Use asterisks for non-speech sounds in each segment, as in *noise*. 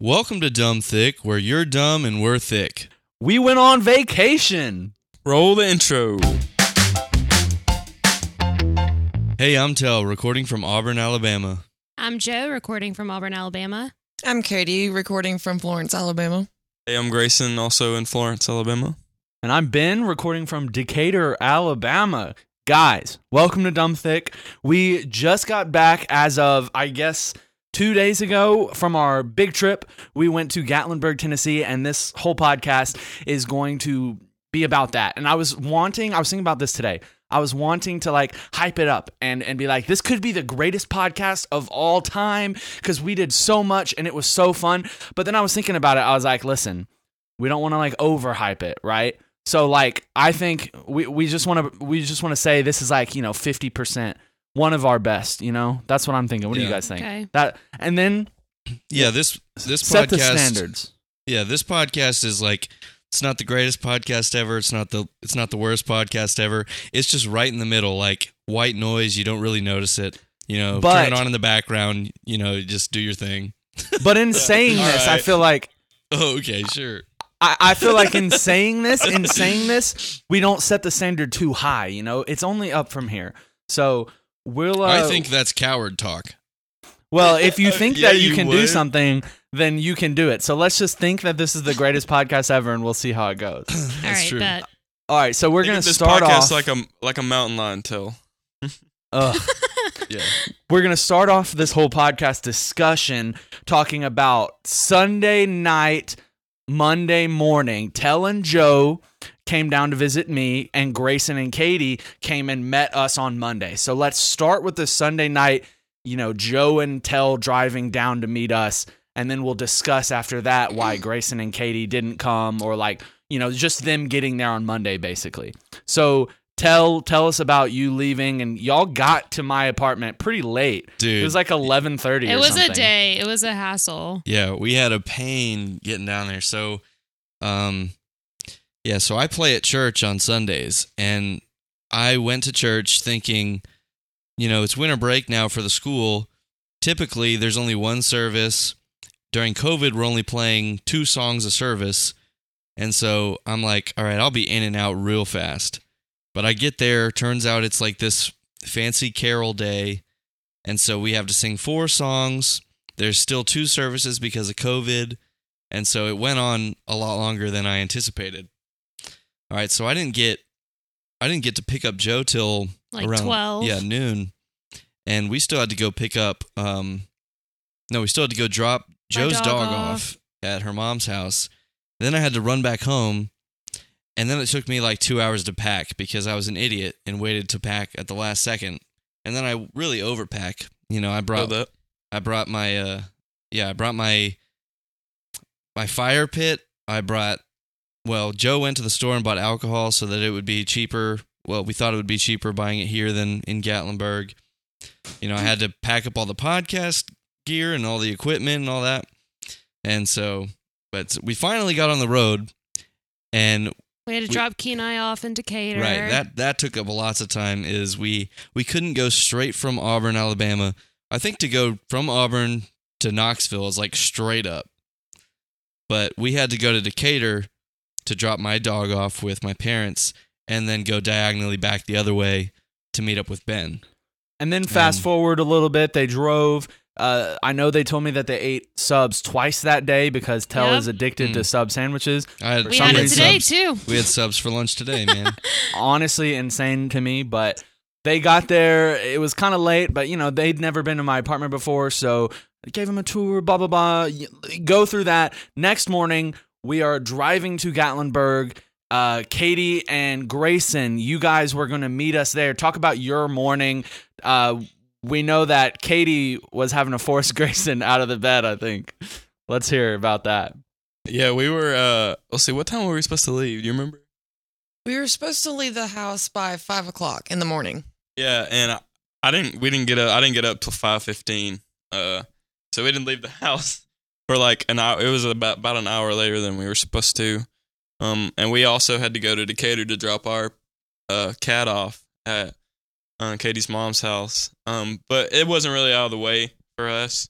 Welcome to Dumb Thick, where you're dumb and we're thick. We went on vacation. Roll the intro. Hey, I'm Tell, recording from Auburn, Alabama. I'm Joe, recording from Auburn, Alabama. I'm Katie, recording from Florence, Alabama. Hey, I'm Grayson, also in Florence, Alabama. And I'm Ben, recording from Decatur, Alabama. Guys, welcome to Dumb Thick. We just got back as of, I guess, two days ago from our big trip. We went to Gatlinburg, Tennessee, and this whole podcast is going to be about that. And I was wanting, I was thinking about this today. I was wanting to like hype it up and and be like, this could be the greatest podcast of all time because we did so much and it was so fun. But then I was thinking about it. I was like, listen, we don't want to like overhype it, right? So like I think we, we just want to we just want to say this is like, you know, 50% one of our best, you know? That's what I'm thinking. What do you Yeah. guys think? Okay. That and then Yeah, this this set podcast. the standards. Yeah, this podcast is like it's not the greatest podcast ever. It's not the it's not the worst podcast ever. It's just right in the middle, like white noise. You don't really notice it. You know, But- turn it on in the background. You know, just do your thing. *laughs* But in saying All this, I right. feel like *laughs* Oh, okay, sure. I, I feel like in *laughs* saying this, in saying this, we don't set the standard too high. You know, it's only up from here. So we'll. Uh, I think that's coward talk. Well, if you *laughs* think Yeah, that you, you can do something, then you can do it. So let's just think that this is the greatest podcast ever, and we'll see how it goes. All *clears throat* That's right, true. bet. All right, so we're gonna this start podcast off. like a like a mountain lion tell. *laughs* Ugh. *laughs* Yeah. we're gonna start off this whole podcast discussion talking about Sunday night, Monday morning. telling Joe came down to visit me, and Grayson and Katie came and met us on Monday. So let's start with the Sunday night. You know, Joe and Tell driving down to meet us, and then we'll discuss after that why Grayson and Katie didn't come, or like you know, just them getting there on Monday, basically. So. Tell tell us about you leaving and y'all got to my apartment pretty late. Dude. It was like eleven thirty. It was a day. It was a hassle. Yeah, we had a pain getting down there. So, um, yeah, so I play at church on Sundays, and I went to church thinking, you know, it's winter break now for the school. Typically, there's only one service. During COVID, we're only playing two songs a service. And so I'm like, all right, I'll be in and out real fast. But I get there, turns out it's like this fancy carol day. And so we have to sing four songs. There's still two services because of COVID. And so it went on a lot longer than I anticipated. All right, so I didn't get I didn't get to pick up Joe till Like around 12. yeah, noon. And we still had to go pick up um no, we still had to go drop Joe's dog dog, off. off at her mom's house. Then I had to run back home. And then it took me like 2 hours to pack because I was an idiot and waited to pack at the last second. And then I really overpack. You know, I brought that. I brought my uh yeah, I brought my my fire pit. I brought well, Joe went to the store and bought alcohol so that it would be cheaper. Well, we thought it would be cheaper buying it here than in Gatlinburg. You know, I had to pack up all the podcast gear and all the equipment and all that. And so, but we finally got on the road and We had to We- drop Kenai off in Decatur. Right. That that took up lots of time. Is we we couldn't go straight from Auburn, Alabama. I think to go from Auburn to Knoxville is like straight up. But we had to go to Decatur to drop my dog off with my parents, and then go diagonally back the other way to meet up with Ben. And then fast Um, forward a little bit, they drove. Uh, I know they told me that they ate subs twice that day because Tell Yep. is addicted to Mm. sub sandwiches. I had, we some had it today subs. too. We had subs for lunch today, man. *laughs* Honestly, insane to me, but they got there. It was kind of late, but you know they'd never been to my apartment before, so I gave them a tour. Blah blah blah. Go through that. Next morning, we are driving to Gatlinburg. Uh, Katie and Grayson, you guys were going to meet us there. Talk about your morning. Uh, we know that Katie was having to force *laughs* Grayson out of the bed. I think. Let's hear about that. Yeah, we were. uh Let's see. What time were we supposed to leave? Do you remember? We were supposed to leave the house by five o'clock in the morning. Yeah, and I, I didn't. We didn't get up. I didn't get up till five fifteen. Uh, so we didn't leave the *laughs* house for like an hour. It was about about an hour later than we were supposed to. Um, and we also had to go to Decatur to drop our uh cat off at uh, Katie's mom's house. Um, but it wasn't really out of the way for us.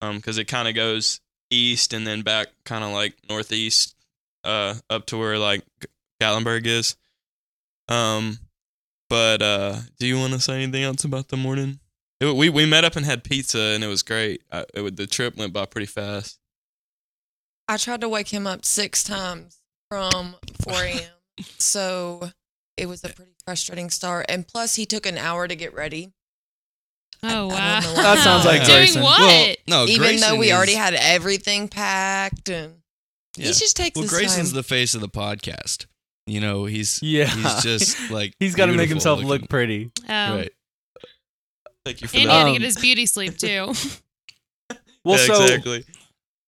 Um, because it kind of goes east and then back kind of like northeast uh up to where like Gatlinburg is. Um but uh do you want to say anything else about the morning? It, we we met up and had pizza and it was great. I, it, would- the trip went by pretty fast. I tried to wake him up six times from 4 a.m. *laughs* so it was a pretty frustrating start. And plus, he took an hour to get ready. Oh I wow. don't know *laughs* That sounds like Doing Grayson. what? Well, no, Even though we is- already had everything packed and Yeah. he just takes Well, his Grayson's time. the face of the podcast. You know, he's Yeah. he's just like *laughs* He's got to make himself looking. look pretty. oh. right. Thank you for And he that. had to Um, get his beauty sleep too. *laughs* *laughs* Well, Yeah, so exactly.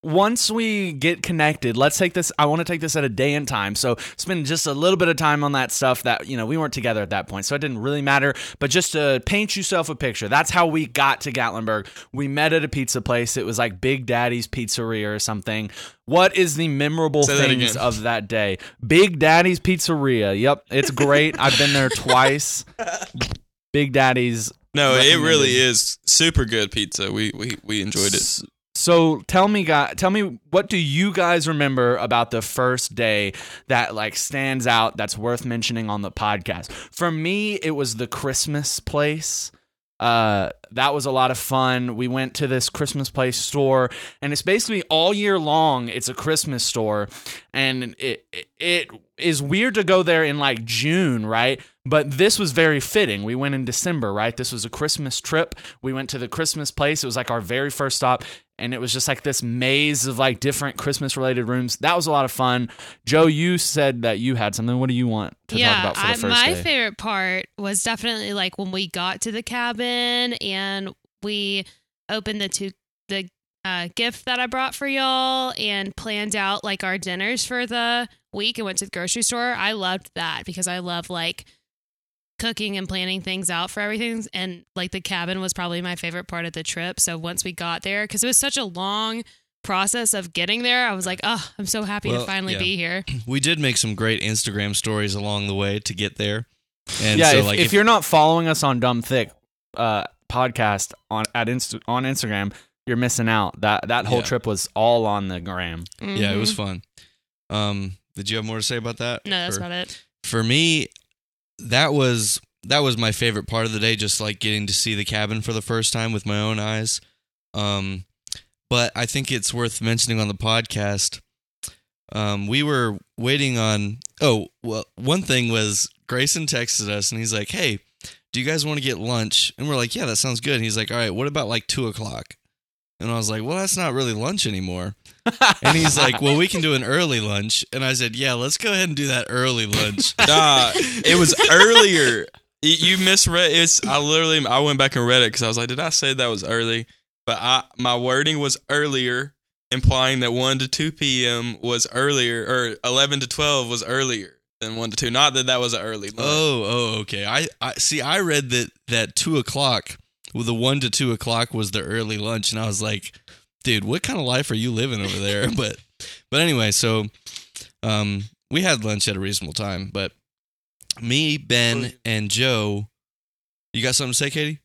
once we get connected, let's take this. I want to take this at a day and time. So spend just a little bit of time on that stuff that, you know, we weren't together at that point. So it didn't really matter. But just to paint yourself a picture, that's how we got to Gatlinburg. We met at a pizza place. It was like Big Daddy's Pizzeria or something. What is the memorable Say things again. of that day? Big Daddy's Pizzeria. Yep. It's great. I've been there *laughs* twice. Big Daddy's No, it really is super good pizza. We we we enjoyed it. So tell me, guys, tell me what do you guys remember about the first day that like stands out that's worth mentioning on the podcast? For me, it was the Christmas place. Uh, that was a lot of fun. We went to this Christmas place store, and it's basically all year long. It's a Christmas store, and it it, it is weird to go there in like June, right? But this was very fitting. We went in December, right? This was a Christmas trip. We went to the Christmas place. It was like our very first stop, and it was just like this maze of like different Christmas related rooms. That was a lot of fun. Joe, you said that you had something. What do you want to yeah, talk about for the I, first my day? favorite part was definitely like when we got to the cabin and we opened the two the uh, gift that I brought for y'all and planned out like our dinners for the week and went to the grocery store. I loved that because I love like cooking and planning things out for everything and like the cabin was probably my favorite part of the trip so once we got there because it was such a long process of getting there i was like oh i'm so happy Well, to finally yeah. be here *clears throat* We did make some great Instagram stories along the way to get there. And yeah, so if, like if, you're not following us on Dumb Thick uh, podcast on at Inst- on Instagram, you're missing out. That that whole Yeah. trip was all on the gram. yeah, it was Mhm. fun. Um, did you have more to say about that? no that's Or- about it for me that was that was my favorite part of the day just like getting to see the cabin for the first time with my own eyes um but i think it's worth mentioning on the podcast um we were waiting on oh well one thing was grayson texted us and he's like hey do you guys want to get lunch and we're like yeah that sounds good and he's like all right what about like two o'clock and i was like well that's not really lunch anymore and he's like well we can do an early lunch and i said yeah let's go ahead and do that early lunch *laughs* Nah, it was earlier. You- misread. It's I literally I went back and read it because I was like, did I say that was early? But I my wording was earlier, implying that one to two p.m. was earlier, or eleven to twelve was earlier than one to two. Not that that was an early. Lunch. Oh, oh, okay. I, I see. I read that that two o'clock, the one to two o'clock was the early lunch, and I was like, dude, what kind of life are you living over there? *laughs* but, but anyway, so, um, we had lunch at a reasonable time, but me, Ben, and Joe, you got something to say, Katie?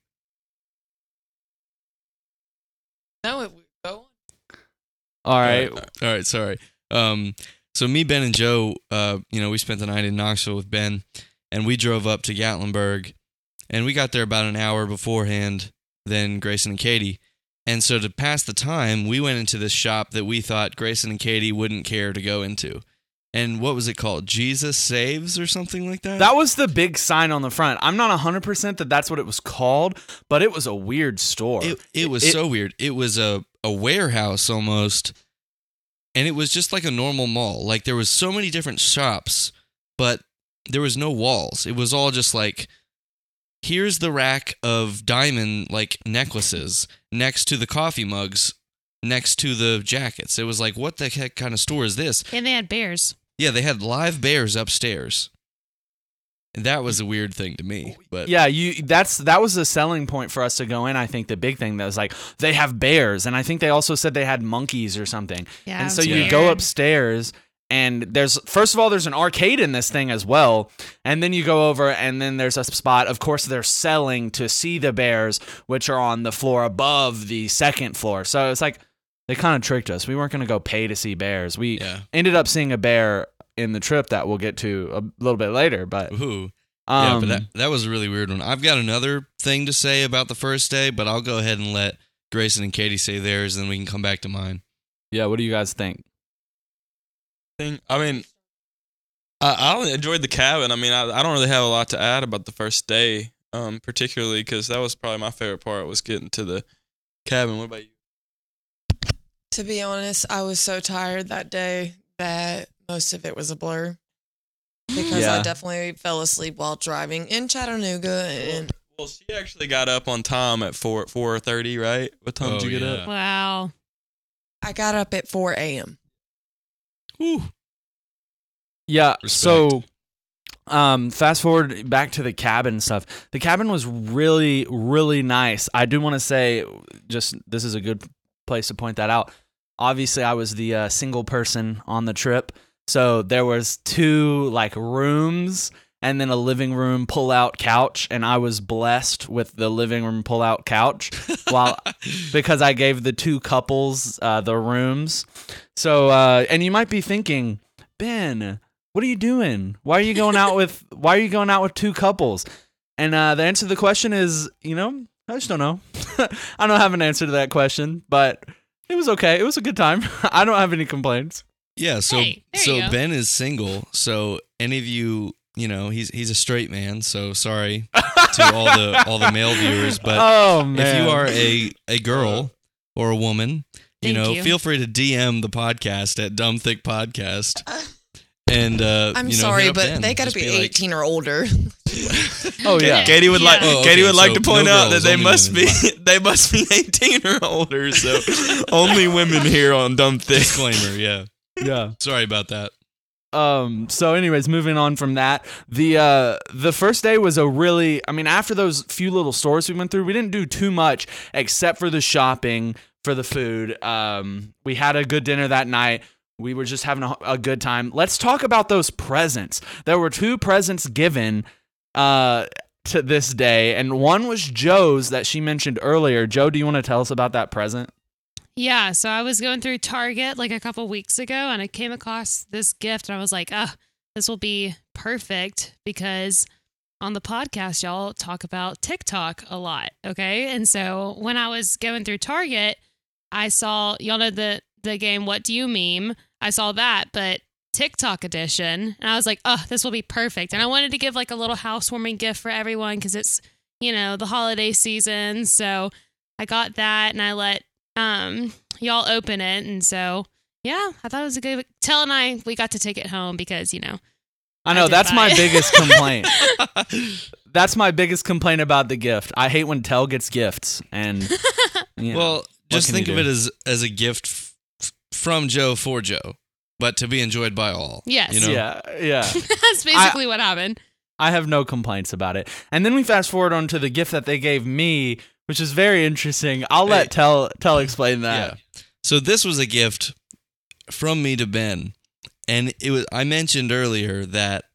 no, it go on. All right, All right, sorry. Um, so me, Ben, and Joe, uh, you know, we spent the night in Knoxville with Ben, and we drove up to Gatlinburg, and we got there about an hour beforehand than Grayson and Katie. And so to pass the time, we went into this shop that we thought Grayson and Katie wouldn't care to go into. And what was it called? Jesus Saves or something like that? that was the big sign on the front. I'm not hundred percent that that's what it was called, but it was a weird store. It it was It- so weird. It was a a warehouse almost, and it was just like a normal mall. Like there was so many different shops, but there was no walls. It was all just like here's the rack of diamond like necklaces next to the coffee mugs next to the jackets. It was like what the heck kind of store is this? and they had bears Yeah, they had live bears upstairs. And that was a weird thing to me. But yeah, you that's that was a selling point for us to go in. I think the big thing that was like they have bears, and I think they also said they had monkeys or something. yeah and so you weird. go upstairs and there's first of all there's an arcade in this thing as well and then you go over and then there's a spot of course they're selling to see the bears which are on the floor above the second floor so it's like they kind of tricked us. We weren't going to go pay to see bears. We Yeah. ended up seeing a bear in the trip that we'll get to a little bit later. But Ooh. um, yeah, but that that was a really weird one. I've got another thing to say about the first day, but I'll go ahead and let Grayson and Katie say theirs, and then we can come back to mine. yeah, what do you guys think? Thing. I mean, I, I enjoyed the cabin. I mean, I, I don't really have a lot to add about the first day, um, particularly because that was probably my favorite part was getting to the cabin. What about you? To be honest, I was so tired that day that most of it was a blur because Yeah. I definitely fell asleep while driving in Chattanooga and Well, she actually got up on time at four four thirty, right? What time did Oh, you get yeah. up? Wow. I got up at 4 a.m. Whew. Yeah. Respect. So, um, fast forward back to the cabin stuff. The cabin was really, really nice. I do want to say, just this is a good place to point that out. Obviously, I was the uh, single person on the trip, so there was two like rooms and then a living room pull-out couch, and I was blessed with the living room pull-out couch. *laughs* While because I gave the two couples uh, the rooms. So, uh, and you might be thinking, Ben, what are you doing? Why are you going out with *laughs* Why are you going out with two couples? And uh, the answer to the question is, you know, I just don't know. *laughs* I don't have an answer to that question, but it was okay. It was a good time. I don't have any complaints. Yeah, so Hey, so. Ben is single. So any of you, you know, he's he's a straight man. So sorry to all the all the male viewers, but *laughs* oh if you are a a girl or a woman, you Thank know, you. feel free to DM the podcast at Dumb Thick Podcast. And uh, I'm you know, sorry, but Ben. they got to Just be, like- 18 or older. *laughs* oh yeah, Katie would like Yeah. Oh, Katie would like so to point no out that they must be *laughs* they must be eighteen or older. So only women here on Dumb Thick. disclaimer. Yeah, yeah. sorry about that. Um so anyways moving on from that the uh the first day was a really i mean after those few little stores we went through we didn't do too much except for the shopping for the food. Um we had a good dinner that night. We were just having a, a good time. Let's talk about those presents. There were two presents given uh to this day and one was joe's that she mentioned earlier. Joe do you want to tell us about that present Yeah, so I was going through Target like a couple weeks ago and I came across this gift and I was like, oh, this will be perfect because on the podcast, y'all talk about TikTok a lot. Okay. And so when I was going through Target, I saw, y'all know the, the game, What Do You Meme? I saw that, but TikTok edition. And I was like, oh, this will be perfect. And I wanted to give like a little housewarming gift for everyone because it's, you know, the holiday season. So I got that and I let um y'all open it and so yeah i thought it was a good tell and i we got to take it home because you know i know did that's my it. biggest *laughs* complaint That's my biggest complaint about the gift. I hate when Tell gets gifts, and *laughs* you know, Well, just think of it as as a gift f- f- from Joe for Joe, but to be enjoyed by all. Yes. You know? yeah, yeah. *laughs* that's basically what happened I have no complaints about it. And then we fast forward on to the gift that they gave me, which is very interesting. I'll Hey. let Tell Tell explain that. Yeah. So this was a gift from me to Ben, and it was. I mentioned earlier that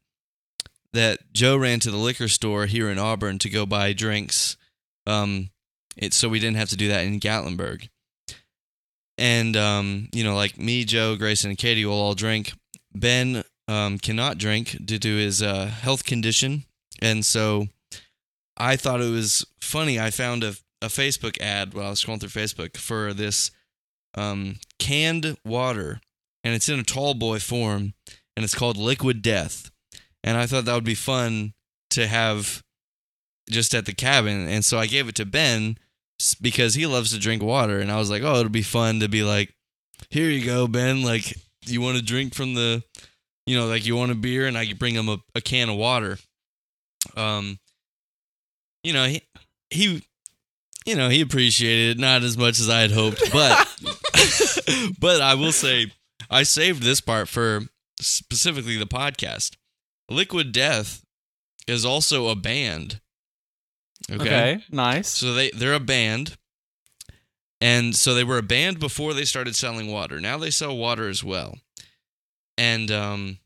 that Joe ran to the liquor store here in Auburn to go buy drinks, um, it so we didn't have to do that in Gatlinburg. And um, you know, like me, Joe, Grayson, and Katie will all drink. Ben um, cannot drink due to his uh, health condition, and so I thought it was funny. I found a, a Facebook ad while I was scrolling through Facebook for this um, canned water, and it's in a tall boy form, and it's called Liquid Death. And I thought that would be fun to have just at the cabin, and so I gave it to Ben because he loves to drink water, and I was like, oh, it'll be fun to be like, here you go, Ben. Like, you want to drink from the, you know, like you want a beer, and I bring him a, a can of water. Um, you know, he he you know, he appreciated it not as much as I had hoped, but *laughs* *laughs* but I will say I saved this part for specifically the podcast. Liquid Death is also a band. Okay. Okay, nice. So they they're a band. And so they were a band before they started selling water. Now they sell water as well. And um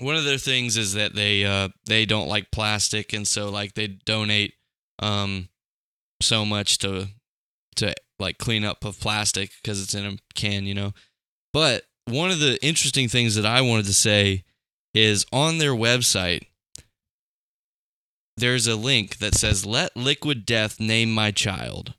one of their things is that they uh they don't like plastic and so like they donate um so much to to like clean up of plastic because it's in a can, you know. But one of the interesting things that I wanted to say is on their website, there's a link that says, Let Liquid Death name my child.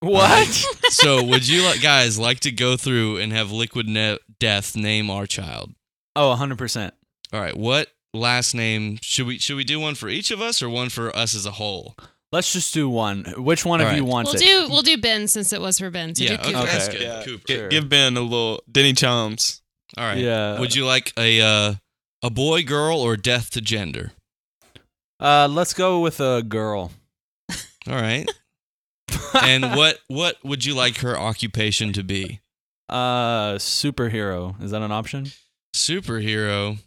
What? *laughs* So, would you like, guys like to go through and have Liquid ne- Death name our child? Oh, 100%. All right, what last name should we should we do one for each of us or one for us as a whole? Let's just do one. Which one All of you right. wants We'll it? do we'll do Ben since it was for Ben. So yeah, do okay, Cooper. that's good. Yeah. Cooper. Gi- Sure. Give Ben a little Denny Chimes. All right. Yeah. Would you like a uh, a boy, girl, or death to gender? Uh, let's go with a girl. All right. *laughs* and what what would you like her occupation to be? Uh, superhero. Is that an option? Superhero.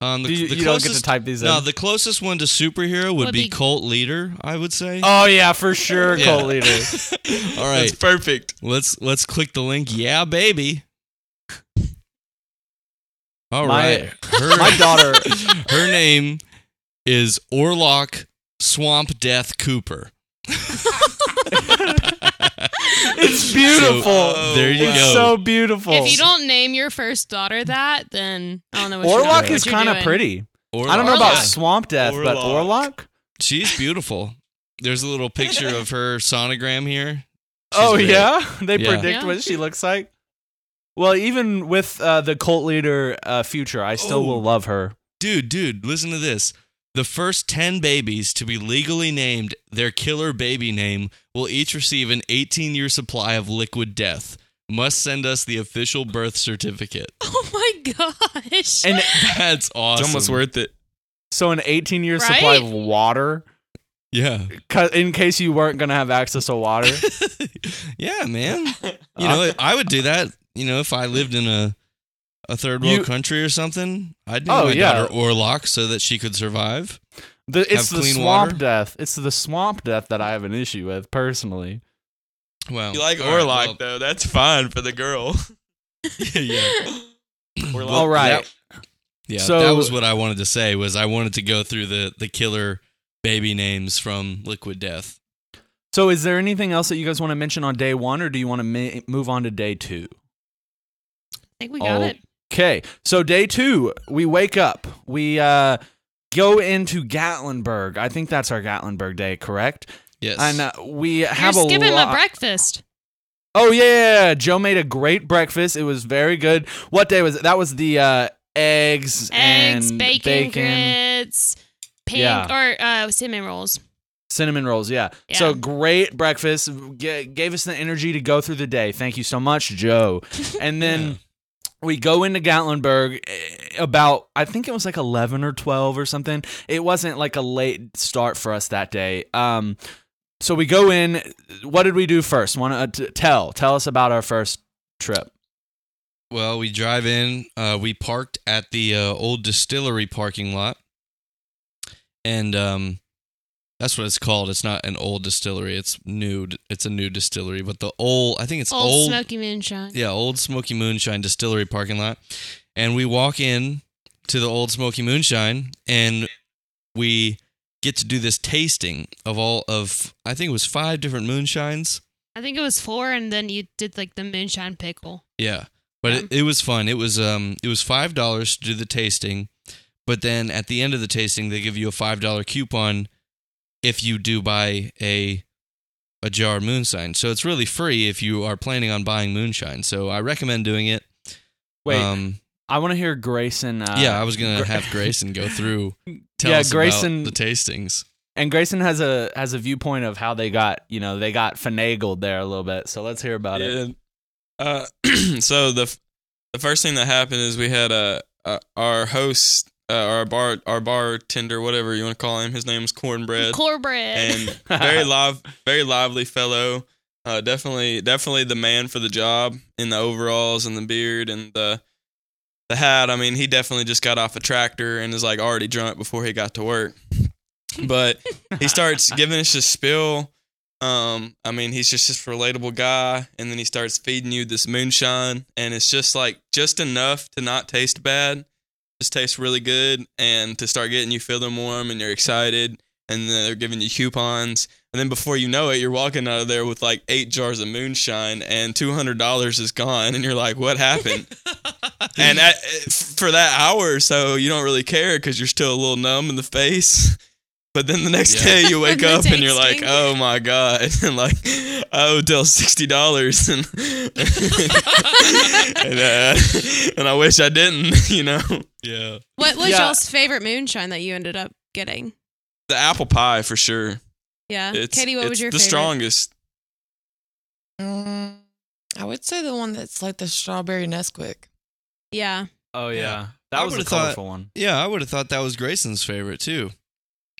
Um, the, Do you, the you don't get to type these in. No, the closest one to superhero would, Would be, be- cult leader. I would say. oh yeah, for sure, Yeah. cult leader. *laughs* All right. That's perfect. let's let's click the link. Yeah, baby. All My- right. Her, *laughs* My daughter. *laughs* her name is Orlock Swamp Death Cooper. *laughs* It's beautiful. So, there you it's go. so beautiful. If you don't name your first daughter that, then I don't know what you're, Orlock what is you're kind of pretty. Orlock. I don't know about swamp death, but Orlock. Orlock. She's beautiful. There's a little picture of her sonogram here. She's oh great. yeah, *laughs* they Yeah. predict Yeah. what she looks like. Well, even with uh, the cult leader uh, future, I still Oh. will love her. Dude, dude, listen to this. The first 10 babies to be legally named their killer baby name will each receive an 18 year supply of liquid death. Must send us the official birth certificate. *laughs* Oh my gosh. And That's awesome. It's almost worth it. so, an 18 year supply of water, Yeah. in case you weren't gonna have access to water. *laughs* yeah, man. *laughs* You know, I would do that. You know, if I lived in a a third world You- country or something, I'd name Oh, my yeah. daughter Orlock so that she could survive. The, it's the swamp water? death. It's the swamp death that I have an issue with personally. Well, You like all right, Orlock well, though? That's fine for the girl. *laughs* *laughs* yeah. Orlock. All right. that- yeah, So- that was what I wanted to say. Was I wanted to go through the the killer baby names from Liquid Death. So, is there anything else that you guys want to mention on day one, or do you want to ma- move on to day two? I think we got Oh. it. Okay, so day two, we wake up. We uh, go into Gatlinburg. I think that's our Gatlinburg day, correct? Yes. And uh, we You're have a skipping lot. my breakfast. oh yeah, yeah, yeah, Joe made a great breakfast. It was very good. What day was it? That was the uh, eggs, Eggs, and bacon, grits, pan Yeah. or uh, cinnamon rolls. cinnamon rolls. Yeah. Yeah. So great breakfast. G- gave us the energy to go through the day. Thank you so much, Joe. *laughs* And then. We go into Gatlinburg eh, about I think it was like 11 or 12 or something. It wasn't like a late start for us that day. Um so we go in what did we do first? Want to tell tell us about our first trip. Well, we drive in. Uh, we parked at the uh, old distillery parking lot, and um, that's what it's called. It's not an old distillery. It's new. It's a new distillery, but the old. I think it's Old, old. smoky moonshine. yeah, old Smoky Moonshine distillery parking lot, and we walk in to the old Smoky Moonshine, and we get to do this tasting of all of. I think it was five different moonshines. I think it was four, and then you did like the moonshine pickle. Yeah, but it, it was fun. It was um it was five dollars to do the tasting, but then at the end of the tasting they give you a five dollar coupon if you do buy a a jar of moonshine. So it's really free if you are planning on buying moonshine. So I recommend doing it. Wait, um, I want to hear Grayson uh, yeah, I was gonna Gra- have Grayson go through *laughs* tell Yeah, us Grayson- about the tastings. and Grayson has a has a viewpoint of how they got, you know, they got finagled there a little bit. So let's hear about it. Uh, *clears throat* so the f- the first thing that happened is we had a, a our host, uh, our bar our bartender, whatever you want to call him. His name's Cornbread, Cornbread. and very *laughs* live, very lively fellow. Uh, definitely, definitely the man for the job in the overalls and the beard and the the hat. I mean, he definitely just got off a tractor and is like already drunk before he got to work. But he starts *laughs* giving us a spill. Um, I mean, he's just this relatable guy, and then he starts feeding you this moonshine, and it's just like just enough to not taste bad, just tastes really good, and to start getting you feeling warm and you're excited, and then they're giving you coupons, And then before you know it, you're walking out of there with like eight jars of moonshine and two hundred dollars is gone, and you're like, "What happened?" *laughs* and at, eh, for that hour or so, you don't really care because you're still a little numb in the face. But then the next Yeah. day, you wake up and you're like, "Oh my god!" *laughs* and like, I owe Dell sixty dollars, *laughs* and and, uh, and I wish I didn't. *laughs* You know, yeah. What was Yeah. y'all's favorite moonshine that you ended up getting? the apple pie for sure. Yeah, It's, Katie, what it's was your favorite? the favorite? strongest. Mm, I would say the one that's like the strawberry Nesquik. Yeah, Oh Yeah. yeah, that I was a would've thought- colorful one. Yeah, I would have thought that was Grayson's favorite too.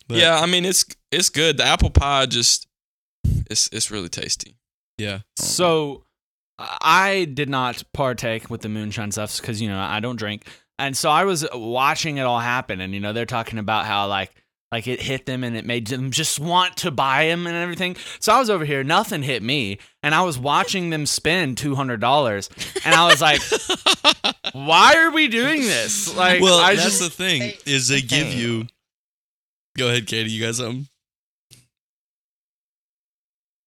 But- yeah, I mean it's it's good. The apple pie just it's it's really tasty. Yeah. So I did not partake with the moonshine stuff because you know I don't drink, and so I was watching it all happen, and you know they're talking about how like like it hit them and it made them just want to buy them and everything. So I was over here, nothing hit me, and I was watching them spend two hundred dollars, and I was like, *laughs* why are we doing this? Like, well, I that's just the thing is they give thing. you. Go ahead, Katie. You got something?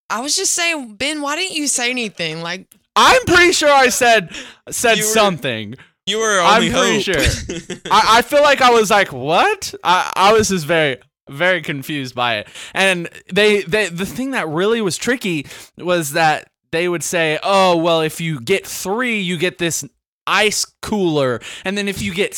I was just saying, Ben, why didn't you say anything? Like, I'm pretty sure I said said You were- something. You were our I'm pretty hope. *laughs* I, I feel like I was like, what? I, I was just very, very confused by it. And they, they, the thing that really was tricky was that they would say, oh, well, if you get three, you get this ice cooler and then if you get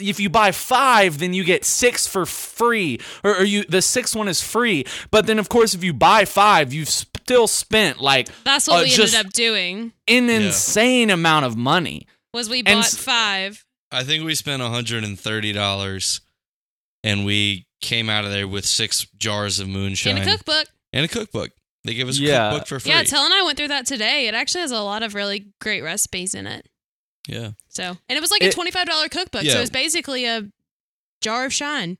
if you buy five then you get six for free or, or you the sixth one is free but then of course if you buy five you've still spent like that's what Uh, we just- ended up doing. an Yeah. insane amount of money Was we bought s- five? I think we spent $130 and we came out of there with six jars of moonshine In a cookbook. and a cookbook. They gave us a Yeah. cookbook for free. Yeah, Tell and I went through that today. It actually has a lot of really great recipes in it. Yeah. So, and it was like a twenty-five dollar cookbook. Yeah. So it's basically a jar of shine,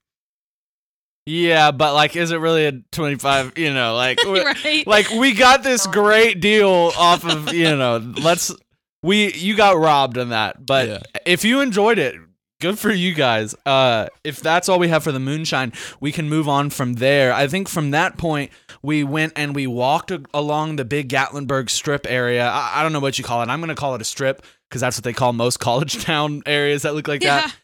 yeah but like is it really a 25 you know like *laughs* right? like we got this great deal off of you know let's we you got robbed on that but Yeah. if you enjoyed it good for you guys uh if that's all we have for the moonshine we can move on from there i think from that point we went and we walked a- along the big gatlinburg strip area i, I don't know what you call it i'm gonna call it a strip because that's what they call most *laughs* college town areas that look like yeah, that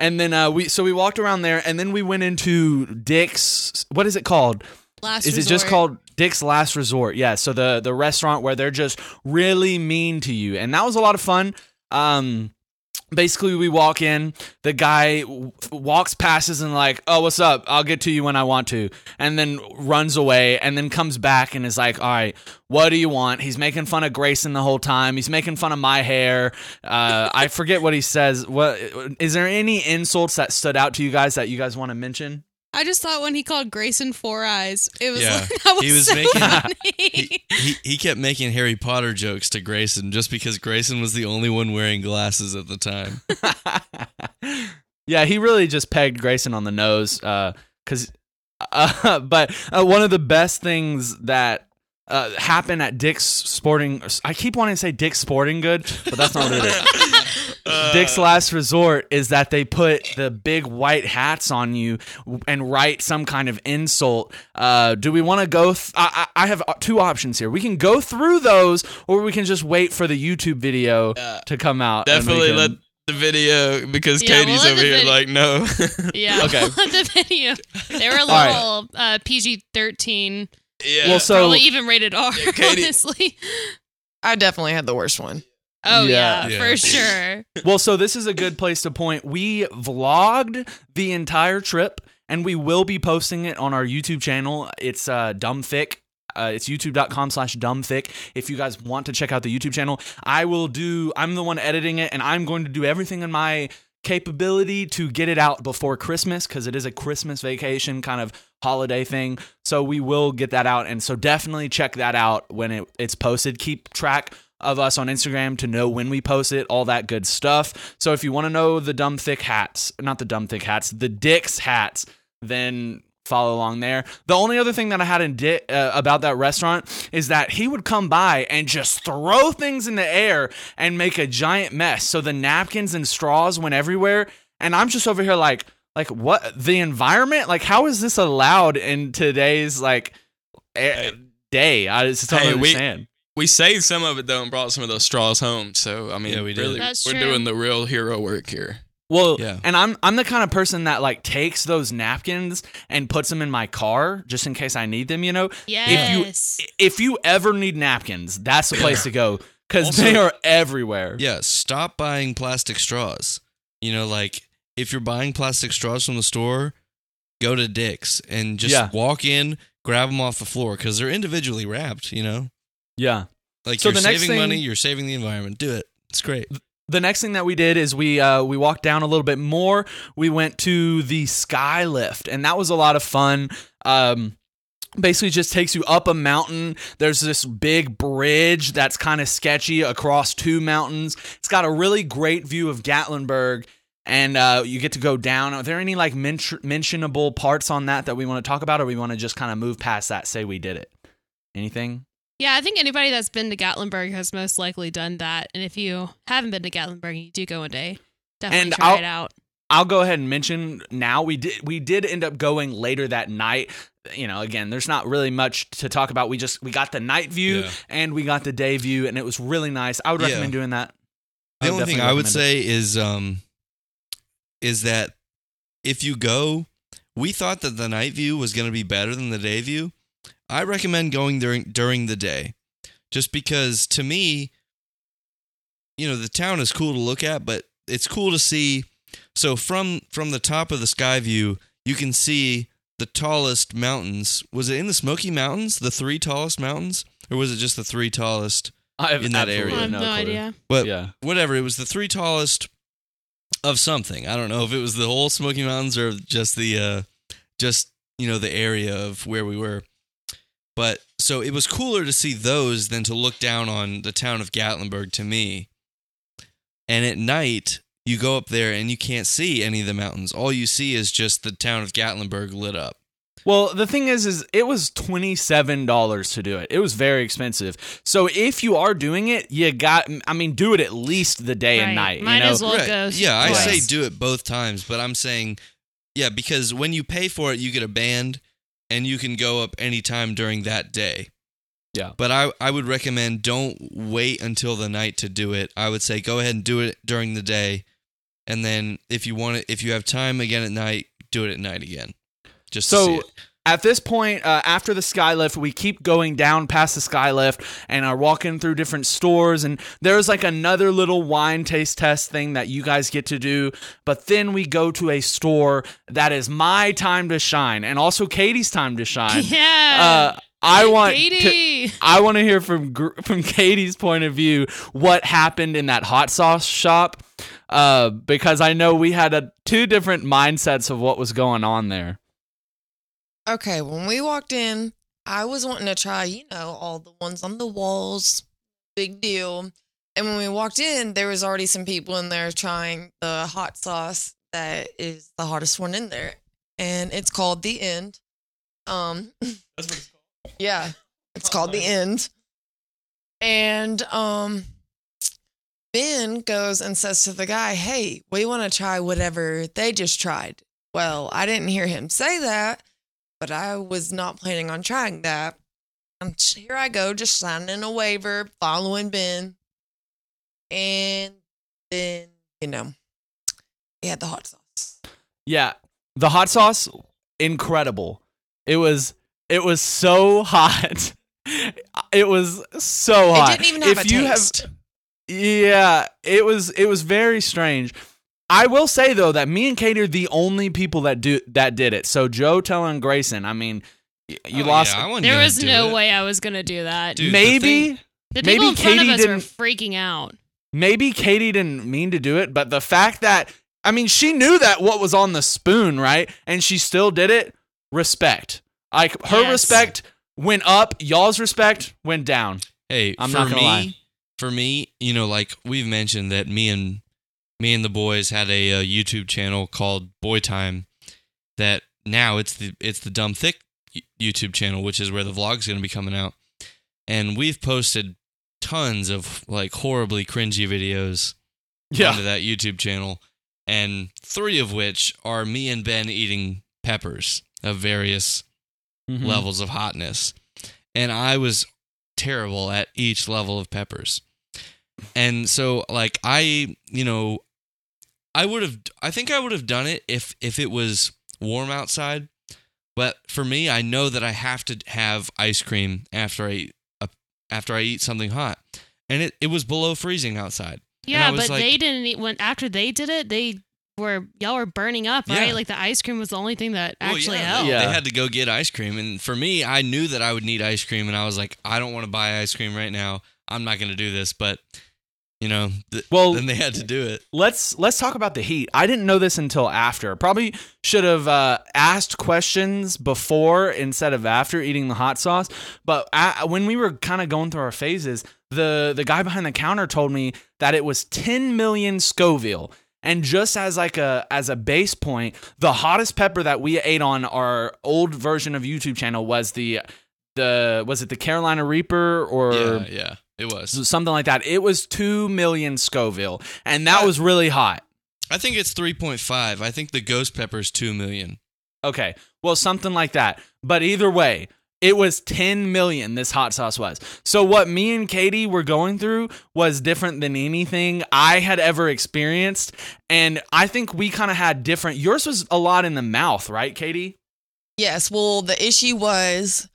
and then uh, we so we walked around there, and then we went into Dick's. What is it called? last is it just called Dick's Last Resort? Yeah. So the the restaurant where they're just really mean to you, and that was a lot of fun. Um, basically, we walk in, the guy w- walks past us and like, "Oh, what's up? I'll get to you when I want to," and then runs away, and then comes back and is like, "All right, what do you want?" He's making fun of Grayson the whole time. He's making fun of my hair. Uh, I forget what he says. What is there any insults that stood out to you guys that you guys want to mention? I just thought when he called Grayson Four Eyes, it was Yeah. like, *laughs* that was, He was so making- funny. He, he he kept making Harry Potter jokes to Grayson just because Grayson was the only one wearing glasses at the time. *laughs* yeah, he really just pegged Grayson on the nose. Because, uh, *laughs* but uh, one of the best things that uh, happened at Dick's Sporting, I keep wanting to say Dick's Sporting Good, but that's not what it is. Uh, Dick's Last Resort is that they put the big white hats on you and write some kind of insult. Uh, do we want to go? Th- I, I I have uh, two options here. We can go through those, or we can just wait for the YouTube video Uh, to come out. Definitely can- let the video because Yeah, we'll Katie's over here vid- like no. yeah, *laughs* Okay. the video. They were a *laughs* right. little uh, PG thirteen, yeah. Well, so probably even rated R. Yeah, Katie- honestly. I definitely had the worst one. Oh Yeah. yeah, Yeah. for sure. *laughs* Well, so this is a good place to point. We vlogged the entire trip, and we will be posting it on our YouTube channel. It's uh, dumbthick. Uh, it's youtube.com slash dumbthick. If you guys want to check out the YouTube channel, I will do, I'm the one editing it, and I'm going to do everything in my capability to get it out before Christmas because it is a Christmas vacation kind of holiday thing. So we will get that out. And so definitely check that out when it, it's posted. Keep track of us on Instagram to know when we post it, all that good stuff. So if you want to know the dumb thick hats, not the dumb thick hats, the Dick's hats, then follow along there. The only other thing that I had in Di- uh, about that restaurant is that he would come by and just throw things in the air and make a giant mess. So the napkins and straws went everywhere, and I'm just over here like like what the environment like how is this allowed in today's like eh, day. I just don't Hey, we- understand. We saved some of it though and brought some of those straws home. So I mean, Yeah, we really, That's we're true. doing the real hero work here. Well, Yeah. and I'm I'm the kind of person that like takes those napkins and puts them in my car just in case I need them. You know, Yes. if you if you ever need napkins, that's the place to go because they are everywhere. Yeah, stop buying plastic straws. You know, like if you're buying plastic straws from the store, go to Dick's and just Yeah. walk in, grab them off the floor because they're individually wrapped. You know, yeah. like So you're the next saving thing- money, you're saving the environment. Do it. It's great. the next thing that we did is we uh, we walked down a little bit more. We went to the sky lift, and that was a lot of fun. Um, basically, just takes you up a mountain. There's this big bridge that's kind of sketchy across two mountains. It's got a really great view of Gatlinburg. And uh, you get to go down. Are there any like men- mentionable parts on that that we want to talk about, or we want to just kind of move past that? Say we did it. Anything? Yeah, I think anybody that's been to Gatlinburg has most likely done that. And if you haven't been to Gatlinburg and you do go one day, definitely And try I'll- it out. I'll go ahead and mention now we did we did end up going later that night. You know, again, there's not really much to talk about. We just we got the night view Yeah. and we got the day view, and it was really nice. I would Yeah. recommend doing that. The I only thing I would it. say is um is that if you go, we thought that the night view was going to be better than the day view. I recommend going during during the day. Just because to me you know, the town is cool to look at, but it's cool to see so from from the top of the sky view, you can see the tallest mountains. Was it in the Smoky Mountains, the three tallest mountains, or was it just the three tallest? I have in that area. I have no, no, idea. But Yeah, whatever. It was the three tallest of something. I don't know if it was the whole Smoky Mountains or just the uh just you know the area of where we were. But so it was cooler to see those than to look down on the town of Gatlinburg to me. And at night, you go up there and you can't see any of the mountains. All you see is just the town of Gatlinburg lit up. Well, the thing is, is it was twenty seven dollars to do it. It was very expensive. So if you are doing it, you got. I mean, do it at least the day and night. Might you know? as well Right. go. Yeah, I say do it both times, but I'm saying, yeah, because when you pay for it, you get a band, and you can go up anytime during that day. Yeah. But I I would recommend don't wait until the night to do it. I would say go ahead and do it during the day, and then if you want it, if you have time again at night, do it at night again. Just to see So it. At this point, uh, after the skylift, we keep going down past the skylift and are walking through different stores. And there's like another little wine taste test thing that you guys get to do. But then we go to a store that is my time to shine and also Katie's time to shine. *laughs* Yeah. Uh, I want to, Katie. I want to hear from *laughs* from Katie's point of view what happened in that hot sauce shop, uh, because I know we had a, two different mindsets of what was going on there. Okay, when we walked in, I was wanting to try, you know, all the ones on the walls, big deal. And when we walked in, there was already some people in there trying the hot sauce that is the hottest one in there, and it's called the End. Um, *laughs* That's what it's called. yeah, it's called the End. And um, Ben goes and says to the guy, "Hey, we want to try whatever they just tried." Well, I didn't hear him say that but I was not planning on trying that. And here I go, just signing a waiver, following Ben. And then, you know, he had the hot sauce. Yeah, the hot sauce, incredible. It was it was so hot. *laughs* It was so hot. It didn't even have if a you taste. Have, yeah, it was it was very strange. I will say though that me and Kate are the only people that do that did it. So Joe, telling Grayson. I mean, you Oh, lost. yeah, There was no it. way I was gonna do that. Dude, the maybe thing- the maybe people in front Katie of us were didn't- freaking out. maybe Katie didn't mean to do it, but the fact that I mean, she knew that what was on the spoon, right? And she still did it. Respect. Like her Yes. respect went up, y'all's respect went down. Hey, I'm for not gonna me, lie. for me, you know, like we've mentioned that me and me and the boys had a, uh YouTube channel called Boy Time. That now it's the it's the Dumb Thick YouTube channel, which is where the vlog's going to be coming out. And we've posted tons of like horribly cringy videos onto that YouTube channel, and three of which are me and Ben eating peppers of various Mhm. levels of hotness. and I was terrible at each level of peppers. And so like I, you know, I would have I think I would have done it if if it was warm outside. But for me, I know that I have to have ice cream after I eat uh, after I eat something hot. And it, it was below freezing outside. Yeah, but like- they didn't eat when after they did it, they were y'all were burning up, right? Yeah. Like the ice cream was the only thing that Well, actually yeah, helped. Yeah. They had to go get ice cream. And for me, I knew that I would need ice cream. And I was like, I don't want to buy ice cream right now. I'm not going to do this. But, you know, th- Well, then they had to do it. let's let's talk about the heat. I didn't know this until after. Probably should have uh, asked questions before instead of after eating the hot sauce. But a when we were kind of going through our phases, the the guy behind the counter told me that it was 10 million Scoville. And just as like a as a base point, the hottest pepper that we ate on our old version of YouTube channel was the the was it the Carolina Reaper or yeah, yeah, it was. something like that. It was 2 million Scoville and that was really hot. I think it's 3.5. I think the ghost pepper is 2 million. Okay. Well, something like that. But either way, it was 10 million this hot sauce was. So what me and Katie were going through was different than anything I had ever experienced and I think we kind of had different yours was a lot in the mouth, right, Katie? Yes. Well, the issue was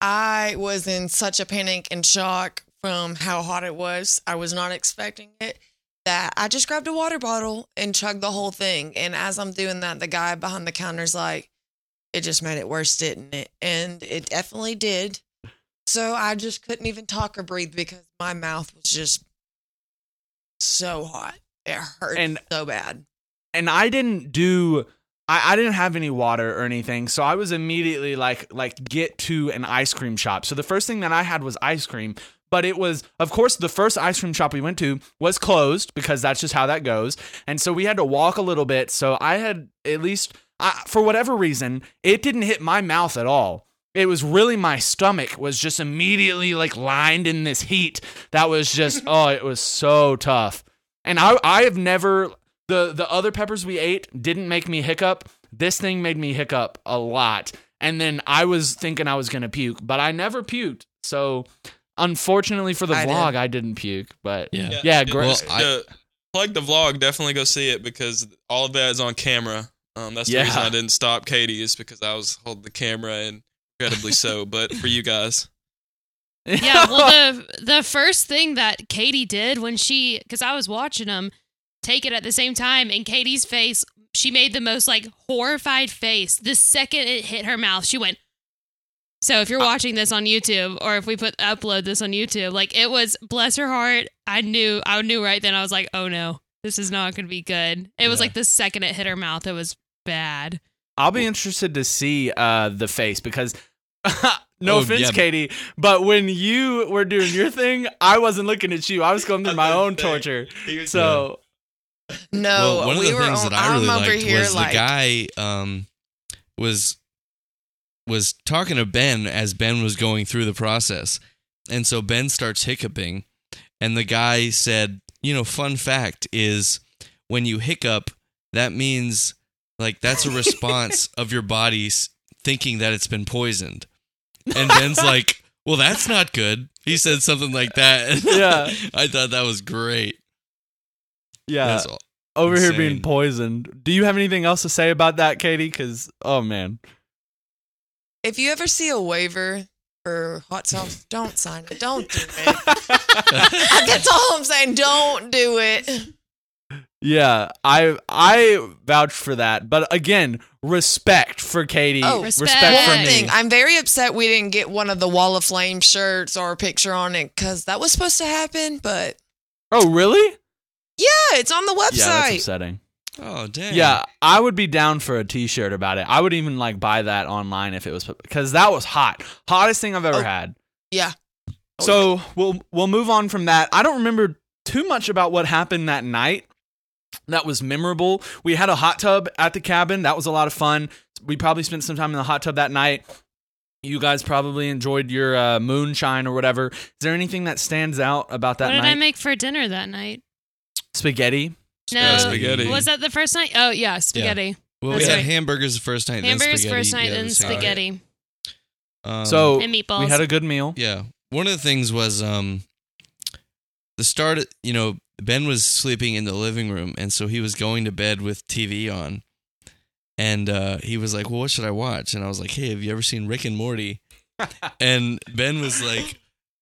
I was in such a panic and shock from how hot it was. I was not expecting it. That I just grabbed a water bottle and chugged the whole thing. And as I'm doing that, the guy behind the counter's like, it just made it worse, didn't it? And it definitely did. So I just couldn't even talk or breathe because my mouth was just so hot. It hurt And- so bad. and I didn't do I, I didn't have any water or anything, so I was immediately like like get to an ice cream shop. So the first thing that I had was ice cream, but it was of course the first ice cream shop we went to was closed because that's just how that goes. And so we had to walk a little bit. So I had at least I, for whatever reason, it didn't hit my mouth at all. It was really my stomach was just immediately like lined in this heat that was just *laughs* oh, it was so tough. And I I have never the the other peppers we ate didn't make me hiccup. This thing made me hiccup a lot. And then I was thinking I was gonna puke, but I never puked. So unfortunately for the I did. vlog, I didn't puke. But Yeah. Yeah, d- great. Well, d- I- plug the vlog. Definitely go see it because all of that is on camera. Um, that's the Yeah. reason I didn't stop Katie is because I was holding the camera and incredibly so. But for you guys, *laughs* yeah, well the the first thing that Katie did when she cuz I was watching them take it at the same time and Katie's face she made the most like horrified face. The second it hit her mouth, she went so if you're watching this on YouTube or if we put upload this on YouTube, like it was bless her heart, I knew I knew right then I was like, "Oh no, this is not going to be good." It was Yeah. like the second it hit her mouth, it was bad. I'll be interested to see uh the face because *laughs* no Oh, offense, yeah. Katie, but when you were doing your thing, I wasn't looking at you. I was going through my *laughs* own gonna torture. So No, well, one of we the were things on, that I really I'm liked was like the guy um, was was talking to Ben as Ben was going through the process, and so Ben starts hiccuping, and the guy said, "You know, fun fact is when you hiccup, that means like that's a response *laughs* of your body s- thinking that it's been poisoned," and Ben's *laughs* like, "Well, that's not good." He said something like that. *laughs* Yeah. I thought that was great. yeah, That's all. over here being poisoned. Do you have anything else to say about that, Katie? Because oh man, if you ever see a waiver for hot sauce, *laughs* don't sign it. Don't do it. *laughs* That's all I'm saying. Don't do it. yeah, I I vouch for that. But again, respect for Katie. Oh, respect, Respect. for One me. thing, I'm very upset we didn't get one of the Wall of Flame shirts or a picture on it because that was supposed to happen. But oh really? yeah, it's on the website. Yeah, that's website. upsetting. Oh dang. Yeah, I would be down for a T-shirt about it. I would even like buy that online if it was because that was hot, hottest thing I've ever Oh. had. yeah. So we'll we'll move on from that. I don't remember too much about what happened that night. That was memorable. We had a hot tub at the cabin. That was a lot of fun. We probably spent some time in the hot tub that night. You guys probably enjoyed your uh, moonshine or whatever. Is there anything that stands out about that what did night? I make for dinner that night? Spaghetti. No, spaghetti. Was that the first night? Oh yeah, spaghetti. Well, That's we had right. hamburgers the first night. Hamburgers then spaghetti first night, the other then spaghetti. Um, so and meatballs. we had a good meal. yeah, one of the things was um, the start. You know, Ben was sleeping in the living room, and so he was going to bed with TV on, and uh, he was like, "Well, what should I watch?" And I was like, "Hey, have you ever seen Rick and Morty?" *laughs* and Ben was like,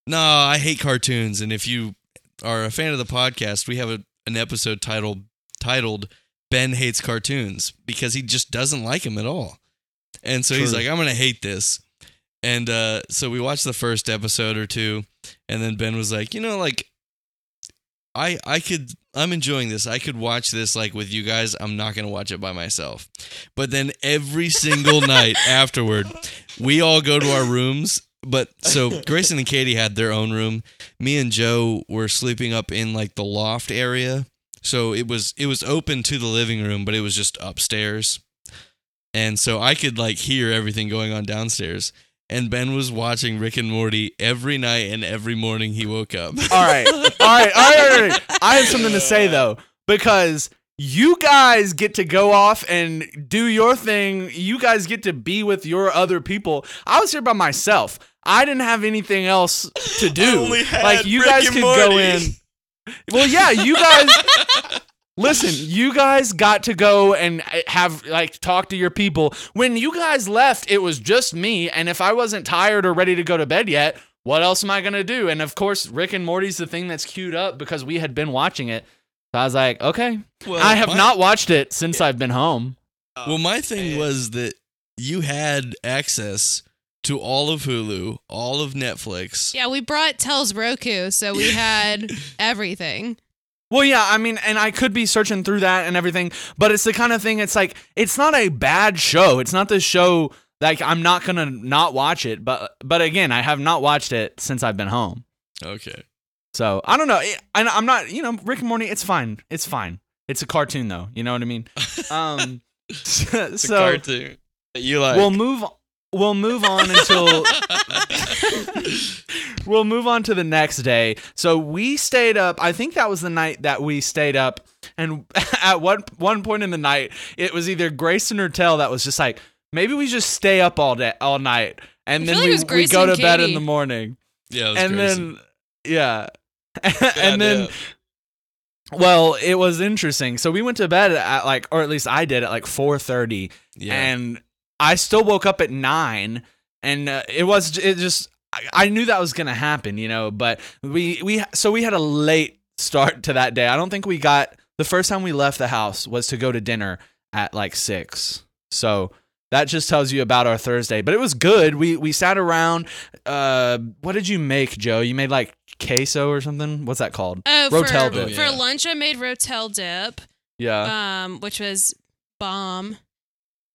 "No, I hate cartoons." And if you are a fan of the podcast, we have a, an episode titled titled "Ben hates cartoons" because he just doesn't like them at all. And so he's like, "I'm gonna hate this." And uh, so we watched the first episode or two, and then Ben was like, "You know, like." I I could I'm enjoying this. I could watch this like with you guys. I'm not going to watch it by myself. But then every single *laughs* night afterward, we all go to our rooms. But so Grayson and Katie had their own room. Me and Joe were sleeping up in like the loft area. So it was it was open to the living room, but it was just upstairs. And so I could like hear everything going on downstairs. And Ben was watching Rick and Morty every night and every morning he woke up. *laughs* All right. All right. All right. All right. I have something to say though, because you guys get to go off and do your thing. You guys get to be with your other people. I was here by myself. I didn't have anything else to *laughs* do. only had like you Rick guys and could go in. Well, yeah, you guys *laughs* Listen, you guys got to go and uh, have like talk to your people. When you guys left, it was just me, and if I wasn't tired or ready to go to bed yet, what else am I gonna do? And of course, Rick and Morty's the thing that's queued up because we had been watching it. So I was like, okay, Well, I have my- not watched it since I've been home. Well, my thing was that you had access to all of Hulu, all of Netflix. Yeah, we brought Tells Roku, so we *laughs* had everything. Well, yeah, I mean, and I could be searching through that and everything, but it's the kind of thing. It's like it's not a bad show. It's not the show like I'm not gonna not watch it. But but again, I have not watched it since I've been home. Okay. So I don't know. I, I'm not. You know, Rick and Morty. It's fine. It's fine. It's a cartoon though. You know what I mean? *laughs* Um. It's a *laughs* so cartoon that you like. we'll move. We'll move on until we'll move on to the next day. So we stayed up. I think that was the night that we stayed up. And *laughs* at one one point in the night, it was either Grayson or Tell that was just like, maybe we just stay up all day, all night, and I then feel like we, we go to and bed in the morning. Yeah, it was And Grayson. then yeah, *laughs* and then idea. well, it was interesting. So we went to bed at like, or at least I did at like four thirty, yeah. and I still woke up at nine, and uh, it was it just I, I knew that was gonna happen, you know. But we we so we had a late start to that day. I don't think we got the first time we left the house was to go to dinner at like six. So that just tells you about our Thursday. But it was good. We we sat around. Uh, what did you make, Joe? You made like queso or something. What's that called? Oh, Rotel for, dip. for Yeah. lunch, I made Rotel dip, Yeah. um, which was bomb.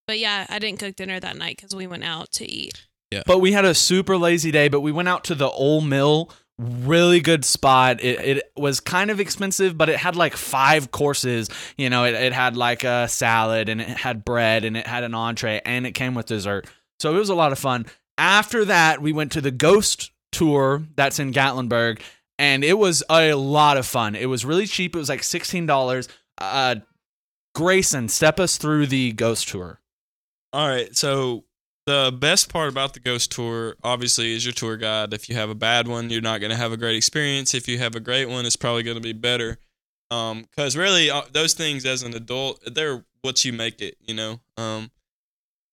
But yeah, I didn't cook dinner that night because we went out to eat. Yeah. But we had a super lazy day, but we went out to the Old Mill. Really good spot. It, it was kind of expensive, but it had like five courses. You know, it, it had like a salad and it had bread and it had an entree and it came with dessert. So it was a lot of fun. After that, we went to the Ghost Tour that's in Gatlinburg and it was a lot of fun. It was really cheap. It was like $16. Uh, Grayson, step us through the Ghost Tour. All right. So the best part about the ghost tour, obviously, is your tour guide. If you have a bad one, you're not going to have a great experience. If you have a great one, it's probably going to be better. Um, because really, uh, those things as an adult, they're what you make it. You know. Um,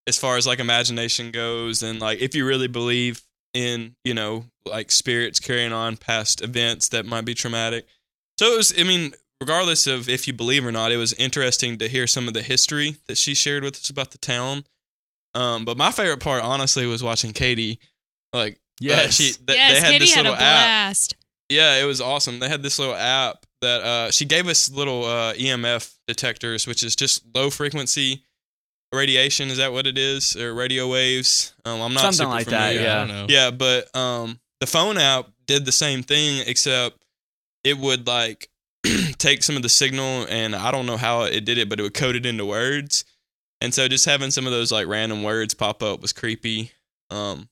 as far as like imagination goes, and like if you really believe in, you know, like spirits carrying on past events that might be traumatic. So it was. I mean, regardless of if you believe or not, it was interesting to hear some of the history that she shared with us about the town. Um, but my favorite part, honestly, was watching Katie. Like, uh, she th- yes, they had Katie this had a little app. blast. Yeah, it was awesome. They had this little app that uh, she gave us little uh, EMF detectors, which is just low frequency radiation. Is that what it is, or radio waves? Um, I'm not Something super like that, familiar. I yeah. don't know. Yeah, but um, the phone app did the same thing, except it would like *clears throat* take some of the signal, and I don't know how it did it, but it would code it into words. And so just having some of those like random words pop up was creepy. Um,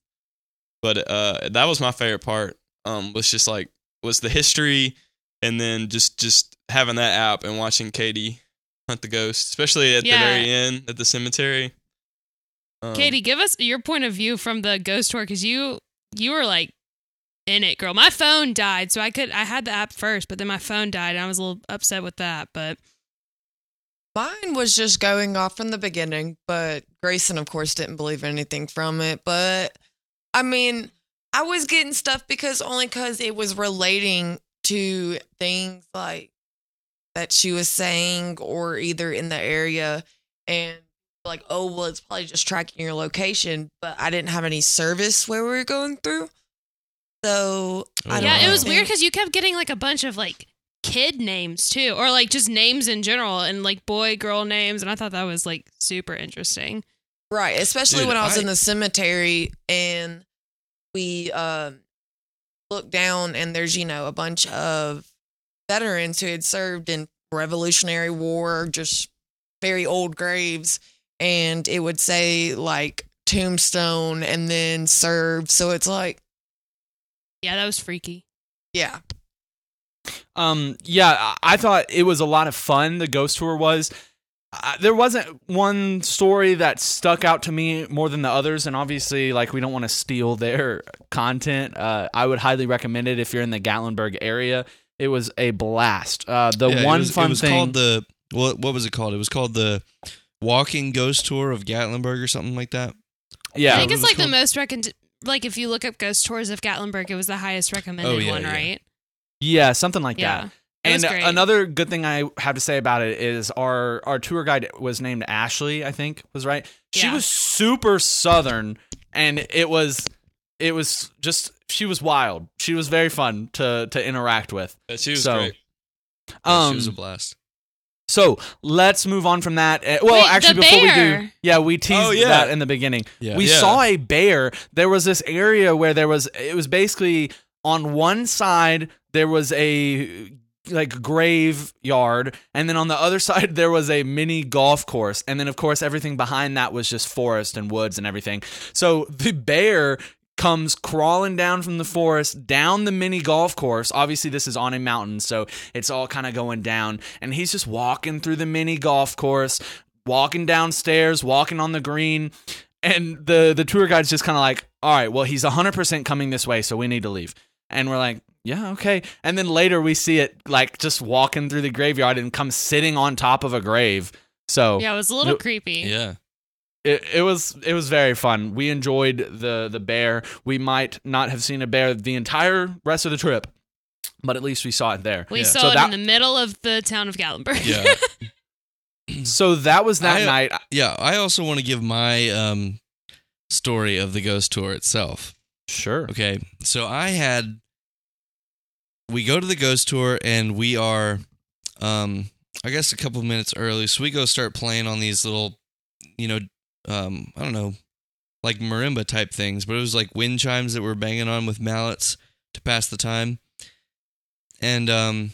but uh, that was my favorite part. Um, was just like was the history, and then just just having that app and watching Katie hunt the ghost, especially at Yeah. the very end at the cemetery. Um, Katie, give us your point of view from the ghost tour because you you were like in it, girl. My phone died, so I could I had the app first, but then my phone died, and I was a little upset with that. But Mine was just going off from the beginning, but Grayson, of course, didn't believe anything from it. But I mean, I was getting stuff because only because it was relating to things like that she was saying or either in the area and like, oh, well, it's probably just tracking your location. But I didn't have any service where we were going through. So I Oh, yeah, it was weird because you kept getting like a bunch of like kid names too, or like just names in general, and like boy girl names, and I thought that was like super interesting. Right, especially Dude, when I was I- in the cemetery and we um looked down and there's, you know, a bunch of veterans who had served in Revolutionary War, just very old graves, and it would say like tombstone and then served. So it's like, Yeah, that was freaky. yeah. Um, yeah, I I thought it was a lot of fun. The ghost tour was. Uh, there wasn't one story that stuck out to me more than the others, and obviously, like we don't want to steal their content. Uh, I would highly recommend it if you're in the Gatlinburg area. It was a blast. Uh, the Yeah, it one was, fun it was thing. called the what? What was it called? It was called the Walking Ghost Tour of Gatlinburg or something like that. yeah, I think it's was like the most recommended. Like if you look up ghost tours of Gatlinburg, it was the highest recommended Oh, yeah, one, yeah. right? Yeah, something like Yeah. that. It And another good thing I have to say about it is our our tour guide was named Ashley. I think was right. She Yeah. was super southern, and it was it was just she was wild. She was very fun to to interact with. yeah, she was So, great. Yeah, Um, she was a blast. so let's move on from that. Uh, Well, Wait, actually, the before we do, yeah, we teased Oh, yeah. that in the beginning. Yeah. We Yeah. saw a bear. There was this area where there was it was basically on one side there was a like graveyard and then on the other *laughs* side there was a mini golf course and then of course everything behind that was just forest and woods and everything. So the bear comes crawling down from the forest down the mini golf course. Obviously, this is on a mountain, so it's all kind of going down. And he's just walking through the mini golf course, walking downstairs, walking on the green. And the, the tour guide's just kind of like, all right, well, he's 100% coming this way, so we need to leave. And we're like, yeah, okay. And then later we see it like just walking through the graveyard and come sitting on top of a grave. So Yeah, it was a little No- creepy. Yeah. it, it was it was very fun. We enjoyed the the bear. We might not have seen a bear the entire rest of the trip, but at least we saw it there. We Yeah. saw So it that- in the middle of the town of Gatlinburg. Yeah. *laughs* *clears throat* So that was that I- night. yeah. I also want to give my um story of the ghost tour itself. Sure. Okay. So I had we go to the ghost tour and we are um I guess a couple minutes early. So we go start playing on these little you know um I don't know like marimba type things, but it was like wind chimes that we're banging on with mallets to pass the time. And um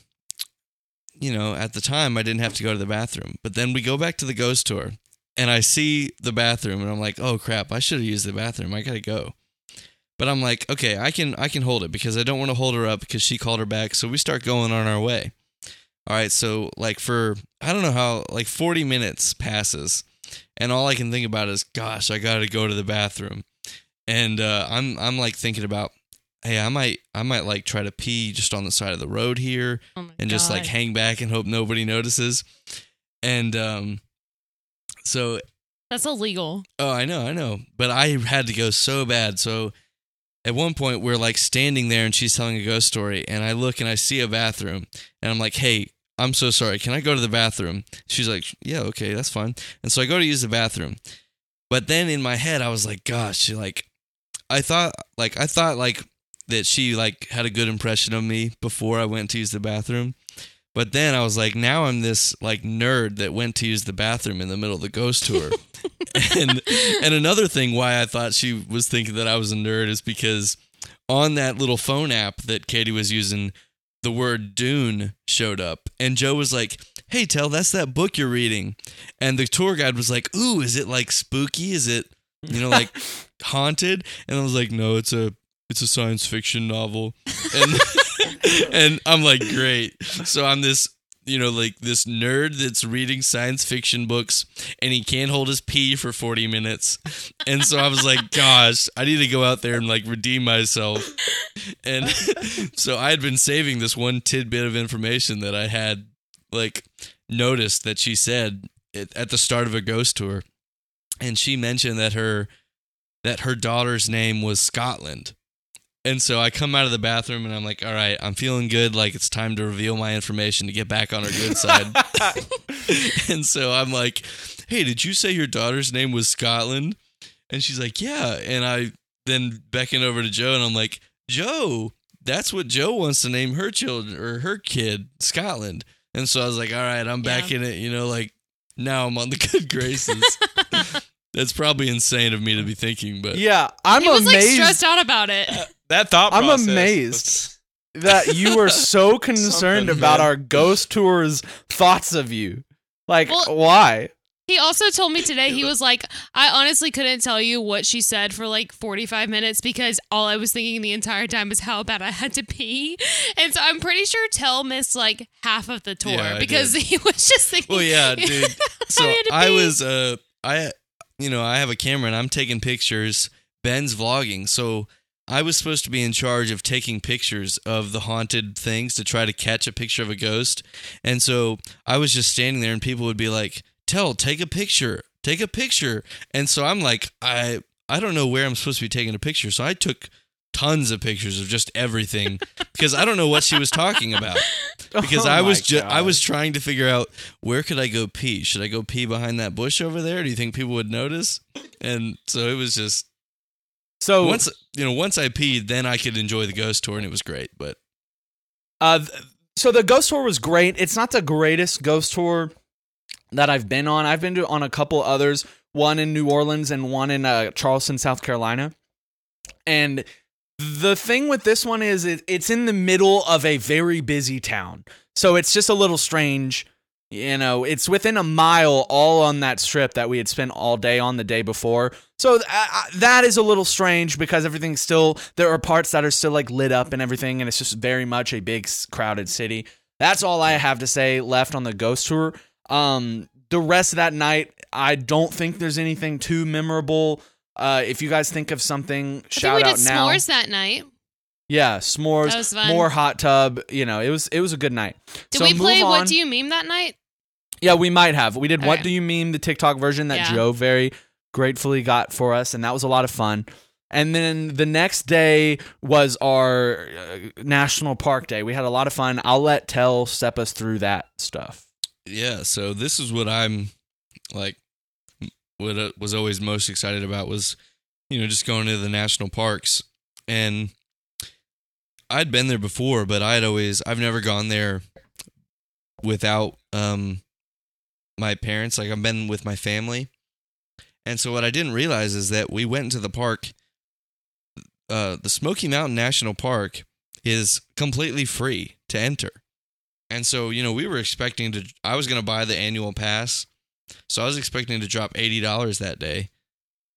you know, at the time I didn't have to go to the bathroom. But then we go back to the ghost tour and I see the bathroom and I'm like, "Oh crap, I should have used the bathroom. I got to go." But I'm like, okay, I can I can hold it because I don't want to hold her up because she called her back. So we start going on our way. All right, so like for I don't know how like 40 minutes passes, and all I can think about is, gosh, I got to go to the bathroom, and uh, I'm I'm like thinking about, hey, I might I might like try to pee just on the side of the road here Oh and just like hang back and hope nobody notices, and um, so That's illegal. Oh, I know, I know. But I had to go so bad. So at one point, we're like standing there and she's telling a ghost story. And I look and I see a bathroom. And I'm like, hey, I'm so sorry. Can I go to the bathroom? She's like, yeah, okay, that's fine. And so I go to use the bathroom. But then in my head, I was like, gosh, like, I thought, like, I thought, like, that she like had a good impression of me before I went to use the bathroom. But then I was like, now I'm this like nerd that went to use the bathroom in the middle of the ghost tour. *laughs* and and another thing why I thought she was thinking that I was a nerd is because on that little phone app that Katie was using, the word Dune showed up, and Joe was like, "Hey, tell that's that book you're reading," and the tour guide was like, "Ooh, is it like spooky? Is it you know like *laughs* haunted?" And I was like, "No, it's a it's a science fiction novel," *laughs* and *laughs* and I'm like, "Great!" So I'm this you know, like this nerd that's reading science fiction books and he can't hold his pee for 40 minutes. And so I was like, *laughs* gosh, I need to go out there and like redeem myself. And *laughs* so I had been saving this one tidbit of information that I had like noticed that she said at the start of a ghost tour. And she mentioned that her that her daughter's name was Scotland. And so I come out of the bathroom and I'm like, all right, I'm feeling good. Like it's time to reveal my information to get back on her good side. *laughs* and so I'm like, hey, did you say your daughter's name was Scotland? And she's like, yeah. And I then beckon over to Joe and I'm like, Joe, that's what Joe wants to name her children or her kid, Scotland. And so I was like, all right, I'm back Yeah. in it. You know, like now I'm on the good graces. *laughs* That's probably insane of me to be thinking, but Yeah, I'm he was like amazed stressed out about it. *laughs* That thought I'm process amazed. *laughs* that you were so concerned about our ghost tour's thoughts of you. Like, Well- why? He also told me today he was like, I honestly couldn't tell you what she said for like 45 minutes because all I was thinking the entire time is how bad I had to pee. And so I'm pretty sure Tell missed like half of the tour Yeah, because did. *laughs* he was just thinking. Well, yeah, *laughs* dude. So had to I was, uh, I, you know, I have a camera and I'm taking pictures. Ben's vlogging, so I was supposed to be in charge of taking pictures of the haunted things to try to catch a picture of a ghost. And so I was just standing there, and people would be like, "Tell, take a picture, take a picture." And so I'm like, I, I don't know where I'm supposed to be taking a picture, so I took tons of pictures of just everything *laughs* because I don't know what she was talking about *laughs* because Oh I was ju- I was trying to figure out where could I go pee? Should I go pee behind that bush over there? Do you think people would notice? And so it was just So once you know once I peed, then I could enjoy the ghost tour and it was great. But Uh, th- so the ghost tour was great. It's not the greatest ghost tour that I've been on. I've been to, on a couple others, one in New Orleans and one in uh, Charleston, South Carolina. And the thing with this one is it, it's in the middle of a very busy town. So it's just a little strange. You know, it's within a mile all on that strip that we had spent all day on the day before. So uh, uh, that is a little strange because everything's still, there are parts that are still like lit up and everything, and it's just very much a big crowded city. That's all I have to say left on the ghost tour. Um, the rest of that night, I don't think there's anything too memorable. Uh, if you guys think of something, I shout think we out did now. s'mores that night. Yeah, s'mores, That was fun. more hot tub. You know, it was it was a good night. Did So we move play on. What Do You Meme that night? Yeah, we might have. We did What Do You Meme, the TikTok version that Yeah. Joe very gratefully got for us, and that was a lot of fun. And then the next day was our uh, National Park Day. We had a lot of fun. I'll let Tell step us through that stuff. yeah, so this is what I'm like. What I was always most excited about was you know just going to the national parks and I'd been there before, but I'd always I've never gone there without um my parents. Like I've been with my family. And so what I didn't realize is that we went into the park uh the Smoky Mountain National Park is completely free to enter. And so, you know, we were expecting to I was going to buy the annual pass. So I was expecting to drop $80 that day.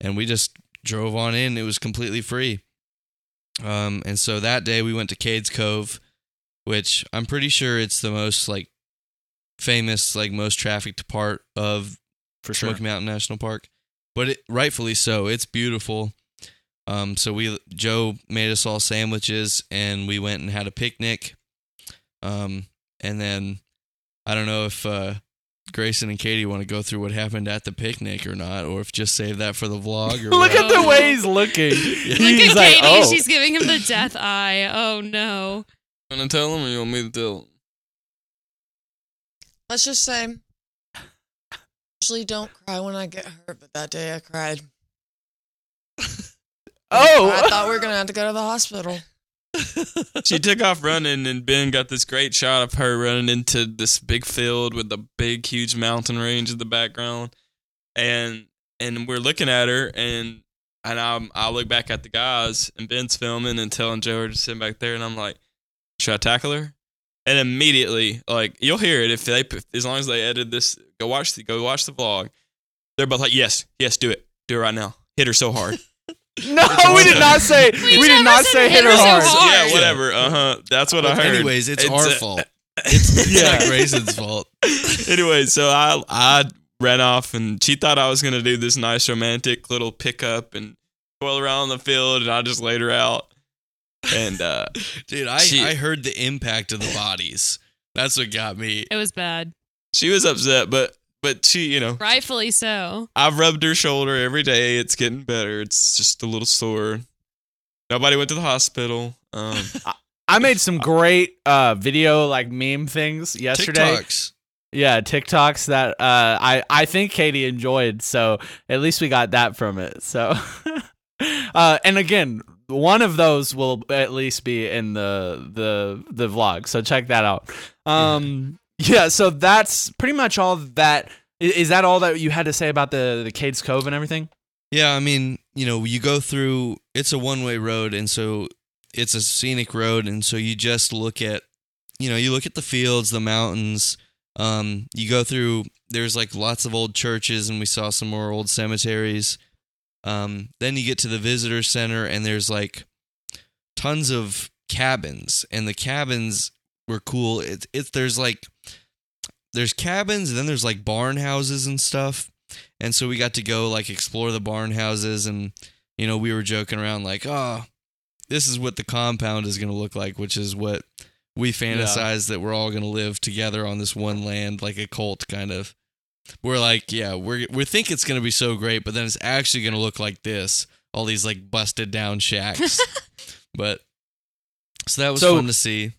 And we just drove on in. It was completely free. Um, and so that day we went to Cades Cove, which I'm pretty sure it's the most like famous, like most trafficked part of For sure. Smoky Mountain National Park. But it, rightfully so. It's beautiful. Um, so we Joe made us all sandwiches and we went and had a picnic. Um, and then I don't know if uh, Grayson and Katie want to go through what happened at the picnic or not, or if just save that for the vlog. Or *laughs* Look what. at the way he's looking. *laughs* Look He's at like, Katie. oh. She's giving him the death eye. Oh no. You want to tell him, or you want me to tell them? Let's just say, usually don't cry when I get hurt, but that day I cried. *laughs* oh, I thought we were gonna have to go to the hospital. She took off running, and Ben got this great shot of her running into this big field with the big, huge mountain range in the background, and and we're looking at her, and and I I look back at the guys, and Ben's filming and telling Joe to sit back there, and I'm like, should I tackle her? And immediately, like you'll hear it if they as long as they edit this, go watch the go watch the vlog. They're both like, yes, yes, do it, do it right now, hit her so hard. *laughs* no, we did not say. We, We did not say hit hit her her hard. hard. yeah, whatever. Uh huh. That's what I Well, heard. anyways, it's, our uh, fault. It's, *laughs* it's Yeah. not Grayson's fault. *laughs* anyway, so I I ran off and she thought I was gonna do this nice romantic little pickup and twirl around the field and I just laid her out. And uh Dude, I, She- I heard the impact of the bodies. That's what got me. It was bad. she was upset, but but she, you know, Rightfully so. I've rubbed her shoulder every day. It's getting better. It's just a little sore. Nobody went to the hospital. Um *laughs* I made some great uh, video like meme things yesterday. TikToks. Yeah, TikToks that uh, I I think Katie enjoyed. So at least we got that from it. So, *laughs* uh, and again, one of those will at least be in the the the vlog. So check that out. Um, yeah. So that's pretty much all that. Is that all that you had to say about the the Cades Cove and everything? Yeah, I mean, you know, you go through. It's a one way road, and so it's a scenic road, and so you just look at, you know, you look at the fields, the mountains. Um, you go through. There's like lots of old churches, and we saw some more old cemeteries. Um, then you get to the visitor center, and there's like tons of cabins, and the cabins were cool. It's it's there's like there's cabins, and then there's like barn houses and stuff. And so we got to go like explore the barn houses and you know, we were joking around like, "Oh, this is what the compound is going to look like," which is what we fantasize that we're all going to live together on this one land like a cult kind of. We're like, yeah, we're we think it's going to be so great, but then it's actually going to look like this. All these like busted down shacks. *laughs* but so that was So- fun to see.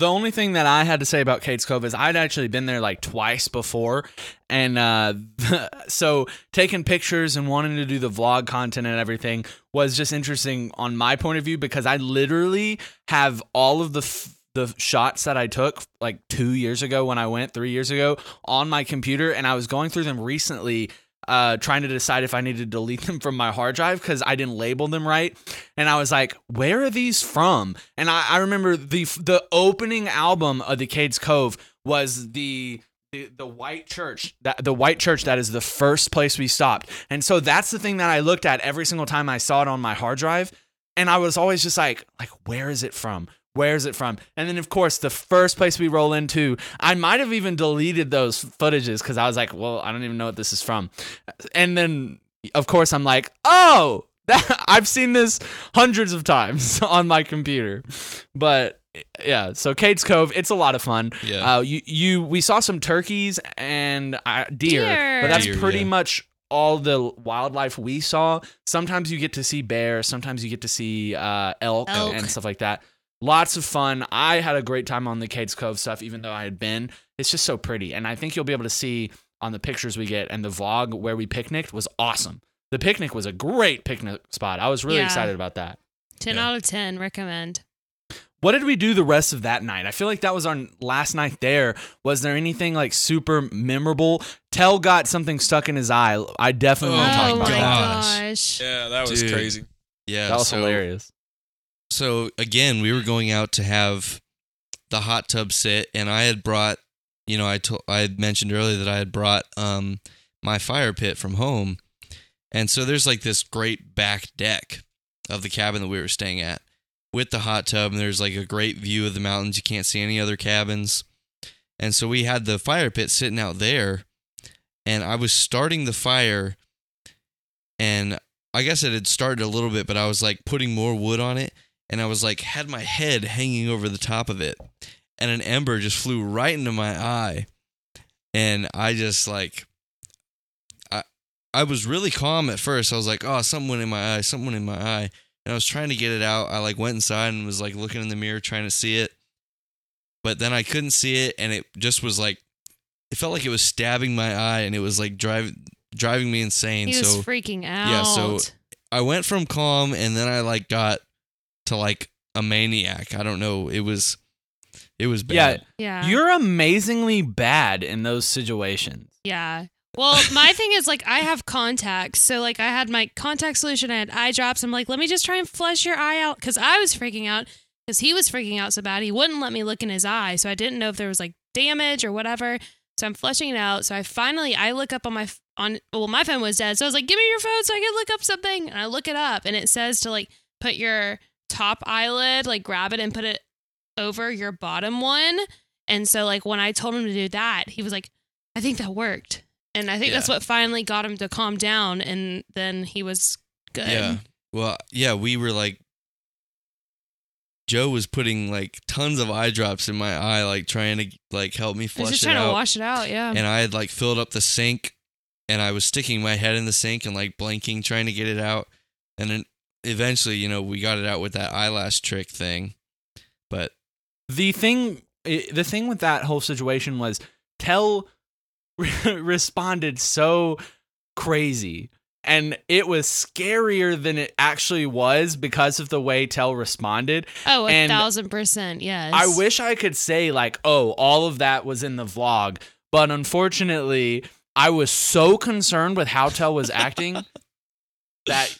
The only thing that I had to say about Cades Cove is I'd actually been there like twice before, and uh, *laughs* so taking pictures and wanting to do the vlog content and everything was just interesting on my point of view because I literally have all of the f- the shots that I took like two years ago when I went three years ago on my computer, and I was going through them recently. Uh, trying to decide if I need to delete them from my hard drive because I didn't label them right, and I was like, "Where are these from?" And I, I remember the the opening album of the Cades Cove was the the, the white church that the white church that is the first place we stopped, and so that's the thing that I looked at every single time I saw it on my hard drive, and I was always just like, like where is it from? Where is it from? And then, of course, the first place we roll into, I might have even deleted those footages because I was like, well, I don't even know what this is from. And then, of course, I'm like, oh, *laughs* that, I've seen this hundreds of times *laughs* on my computer. But yeah, so Cades Cove, it's a lot of fun. Yeah. Uh, you, you, we saw some turkeys and uh, deer, Deer. but that's Deer, pretty yeah. much all the wildlife we saw. Sometimes you get to see bear, sometimes you get to see uh, elk, Elk. and stuff like that. Lots of fun. I had a great time on the Cades Cove stuff, even though I had been. It's just so pretty, and I think you'll be able to see on the pictures we get and the vlog where we picnicked was awesome. The picnic was a great picnic spot. I was really Yeah. excited about that. 10 Yeah. out of 10. Recommend. What did we do the rest of that night? I feel like that was our last night there. Was there anything like super memorable? Tell got something stuck in his eye. I definitely Oh want to talk oh about my that. gosh. gosh. yeah, that was Dude. crazy. Yeah. That was so, hilarious. So again, we were going out to have the hot tub sit, and I had brought, you know, I told I had mentioned earlier that I had brought um my fire pit from home, and so there's like this great back deck of the cabin that we were staying at with the hot tub, and there's like a great view of the mountains. You can't see any other cabins, and so we had the fire pit sitting out there, and I was starting the fire, and I guess it had started a little bit, but I was like putting more wood on it, and I was like had my head hanging over the top of it, and an ember just flew right into my eye, and I just like, I I was really calm at first. I was like, oh, something went in my eye, something went in my eye, and I was trying to get it out. I like went inside and was like looking in the mirror trying to see it, but then I couldn't see it, and it just was like, it felt like it was stabbing my eye, and it was like driving driving me insane. He so was freaking out. yeah, so- I went from calm and then I like got to like a maniac. I don't know. It was it was bad. yeah. yeah. you're amazingly bad in those situations. Yeah. Well, my thing is like I have contacts, so like I had my contact solution, I had eye drops. I'm like, let me just try and flush your eye out because I was freaking out because he was freaking out so bad he wouldn't let me look in his eye, so I didn't know if there was like damage or whatever. So I'm flushing it out. So I finally I look up on my on well my phone was dead, so I was like, give me your phone so I can look up something, and I look it up, and it says to like put your top eyelid, like grab it and put it over your bottom one. And so like when I told him to do that, he was like, I think that worked. And I think that's what finally got him to calm down and then he was good. Yeah. Well, yeah, we were like Joe was putting like tons of eye drops in my eye, like trying to like help me I was flush just it trying to out. wash it out, yeah. and I had like filled up the sink, and I was sticking my head in the sink and like blinking, trying to get it out. And then eventually, you know, we got it out with that eyelash trick thing. But the thing eh, the thing with that whole situation was tell *laughs* responded so crazy and it was scarier than it actually was because of the way tell responded oh, a and thousand percent, yes. i wish i could say like oh all of that was in the vlog but unfortunately i was so concerned with how tell was acting *laughs* that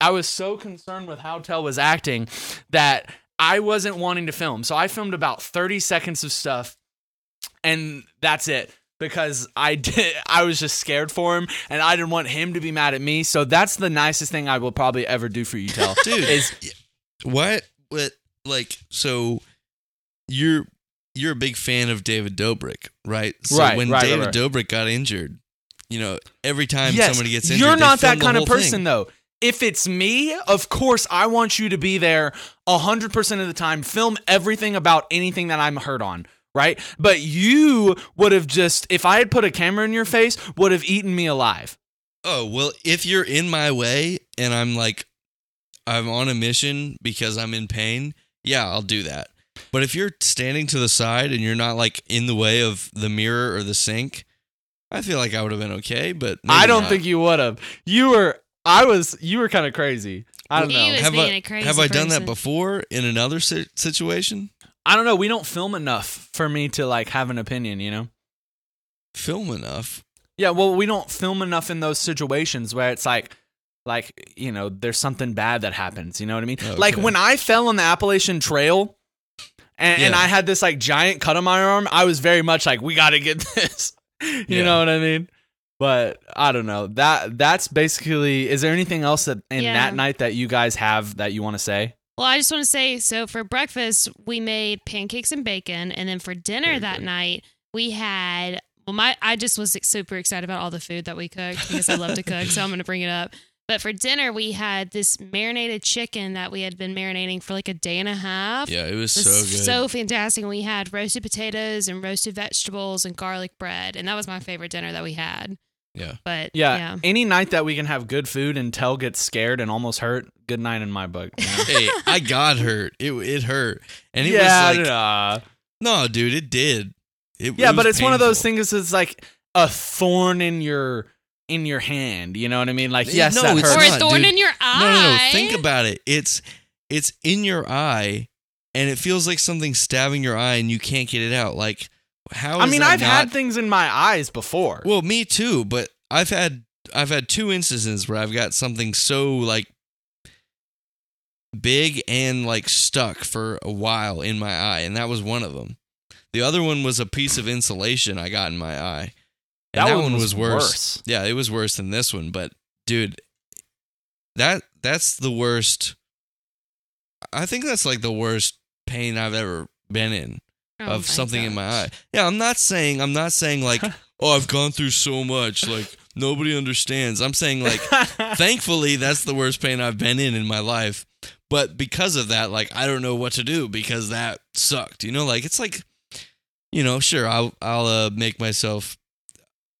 I was so concerned with how Tell was acting that I wasn't wanting to film. So I filmed about 30 seconds of stuff and that's it because I *laughs* did I was just scared for him and I didn't want him to be mad at me. So that's the nicest thing I will probably ever do for you, Tell. *laughs* dude, is what? What? Like, so you're you're a big fan of David Dobrik, right? So Right, when right, David right. Dobrik got injured, you know, every time yes, somebody gets injured, You're not that kind of person thing. though. If it's me, of course I want you to be there 100% of the time, film everything about anything that I'm hurt on, right? But you would have just if I had put a camera in your face, would have eaten me alive. Oh, well, if you're in my way and I'm like, I'm on a mission because I'm in pain, yeah, I'll do that. But if you're standing to the side and you're not like in the way of the mirror or the sink, I feel like I would have been okay. But I don't not. think you would have. You were I was you were kind of crazy. I don't He know. was have being I, a crazy have I done that before in another si- situation? I don't know. We don't film enough for me to like have an opinion, you know? Film enough. Yeah, well, we don't film enough in those situations where it's like, like you know, there's something bad that happens. You know what I mean? Oh, like when I fell on the Appalachian Trail, and, and I had this like giant cut on my arm. I was very much like, we got to get *laughs* this. you Yeah. know what I mean? But I don't know. That that's basically. Is there anything else that in Yeah. that night that you guys have that you want to say? Well, I just want to say so for breakfast, we made pancakes and bacon. And then for dinner Very that good. night, we had, well, my, I just was super excited about all the food that we cooked because I love to cook. So I'm going to bring it up. But for dinner, we had this marinated chicken that we had been marinating for like a day and a half. Yeah, it was It so good. so fantastic. We had roasted potatoes and roasted vegetables and garlic bread. And that was my favorite dinner that we had. Yeah. But Yeah, yeah. Any night that we can have good food and Tell gets scared and almost hurt, good night in my book. you know? *laughs* hey, I got hurt. It it hurt, and it yeah, was like, nah. no, dude, it did. It, yeah, it but was it's one of those things. It's like a thorn in your in your hand. You know what I mean? Like, Yeah, yes, no, that it's or a thorn dude. in your eye. No, no, no. Think about it. It's it's in your eye, and it feels like something stabbing your eye, and you can't get it out. Like how? I mean, that I've had things in my eyes before. Well, me too, but I've had I've had two instances where I've got something so like big and like stuck for a while in my eye, and that was one of them. The other one was a piece of insulation I got in my eye. And that, one was, worse. worse. Yeah, it was worse than this one, but dude, that that's the worst. I think that's like the worst pain I've ever been in Oh of something in my eye. Yeah, I'm not saying I'm not saying like, *laughs* oh, I've gone through so much, like nobody understands. I'm saying like, *laughs* thankfully, that's the worst pain I've been in in my life. But because of that, like, I don't know what to do because that sucked. You know, like it's like, you know, sure, I'll I'll uh, make myself,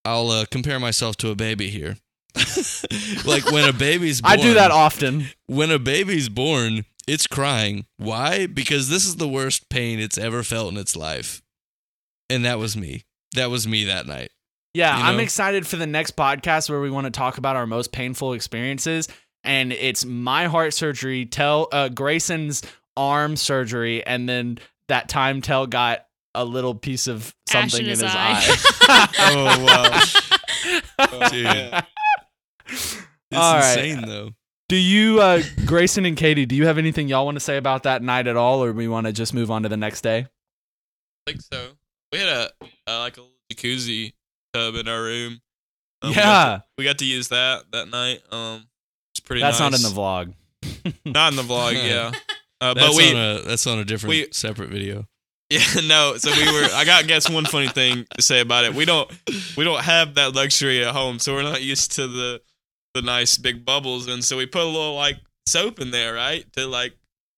I'll uh, compare myself to a baby here. *laughs* like when a baby's born, I do that often. when a baby's born, it's crying. Why? Because this is the worst pain it's ever felt in its life. And that was me. That was me that night. Yeah, You I'm excited for the next podcast where we want to talk about our most painful experiences. And it's my heart surgery, Tell uh, Grayson's arm surgery, and then that time Tell got a little piece of something in in his his, eye. eye. *laughs* Oh, *laughs* Dude. *laughs* It's All right. insane though. Do you, uh, Grayson and Katie, do you have anything y'all want to say about that night at all, or we want to just move on to the next day? I think so. We had a, a like a jacuzzi tub in our room. Um, we got yeah, to- we got to use that that night. Um, it's pretty. that's not in the vlog. *laughs* Not in the vlog, *laughs* yeah. Uh, That's but we on a that's on a different we- separate video. *laughs* Yeah, no. So we were. I got guess one funny thing to say about it. We don't we don't have that luxury at home, so we're not used to the the nice big bubbles, and so we put a little like soap in there, right, to like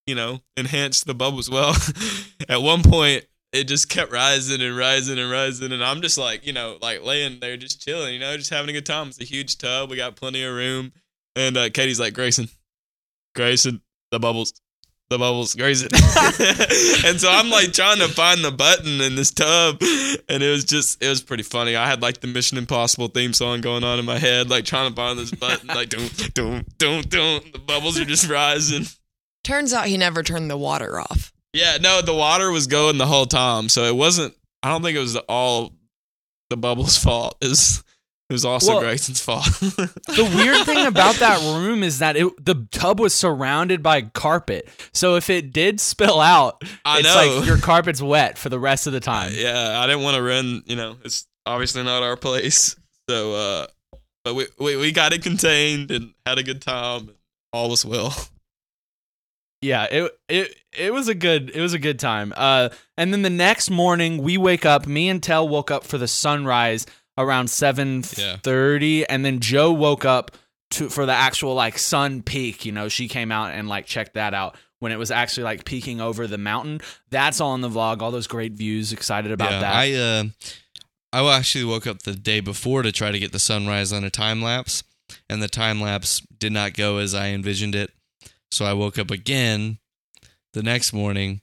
you know enhance the bubbles. Well, *laughs* at one point it just kept rising and rising and rising, and I'm just like you know like laying there just chilling, you know, just having a good time. It's a huge tub. We got plenty of room, and uh, Katie's like Grayson, Grayson, the bubbles the bubbles Grayson. *laughs* and so I'm like trying to find the button in this tub and it was just it was pretty funny. I had like the Mission Impossible theme song going on in my head, like trying to find this button, like don't don't don't don't the bubbles are just rising. Turns out he never turned the water off. Yeah, no, the water was going the whole time. So it wasn't I don't think it was all the bubbles' fault. It was also Well- Grayson's fault. *laughs* The weird thing about that room is that it, the tub was surrounded by carpet. So if it did spill out, I it's know. like your carpet's wet for the rest of the time. *laughs* yeah, I didn't want to run. You know, it's obviously not our place. So, uh, but we, we we got it contained and had a good time. All was well. Yeah, it it it was a good it was a good time. Uh, and then the next morning we wake up. Me and Tell woke up for the sunrise around seven thirty, and then Joe woke up to for the actual like sun peak. You know, she came out and like checked that out when it was actually like peeking over the mountain. That's all in the vlog. All those great views. Excited about yeah, that. I uh, I actually woke up the day before to try to get the sunrise on a time lapse, and the time lapse did not go as I envisioned it. So I woke up again the next morning,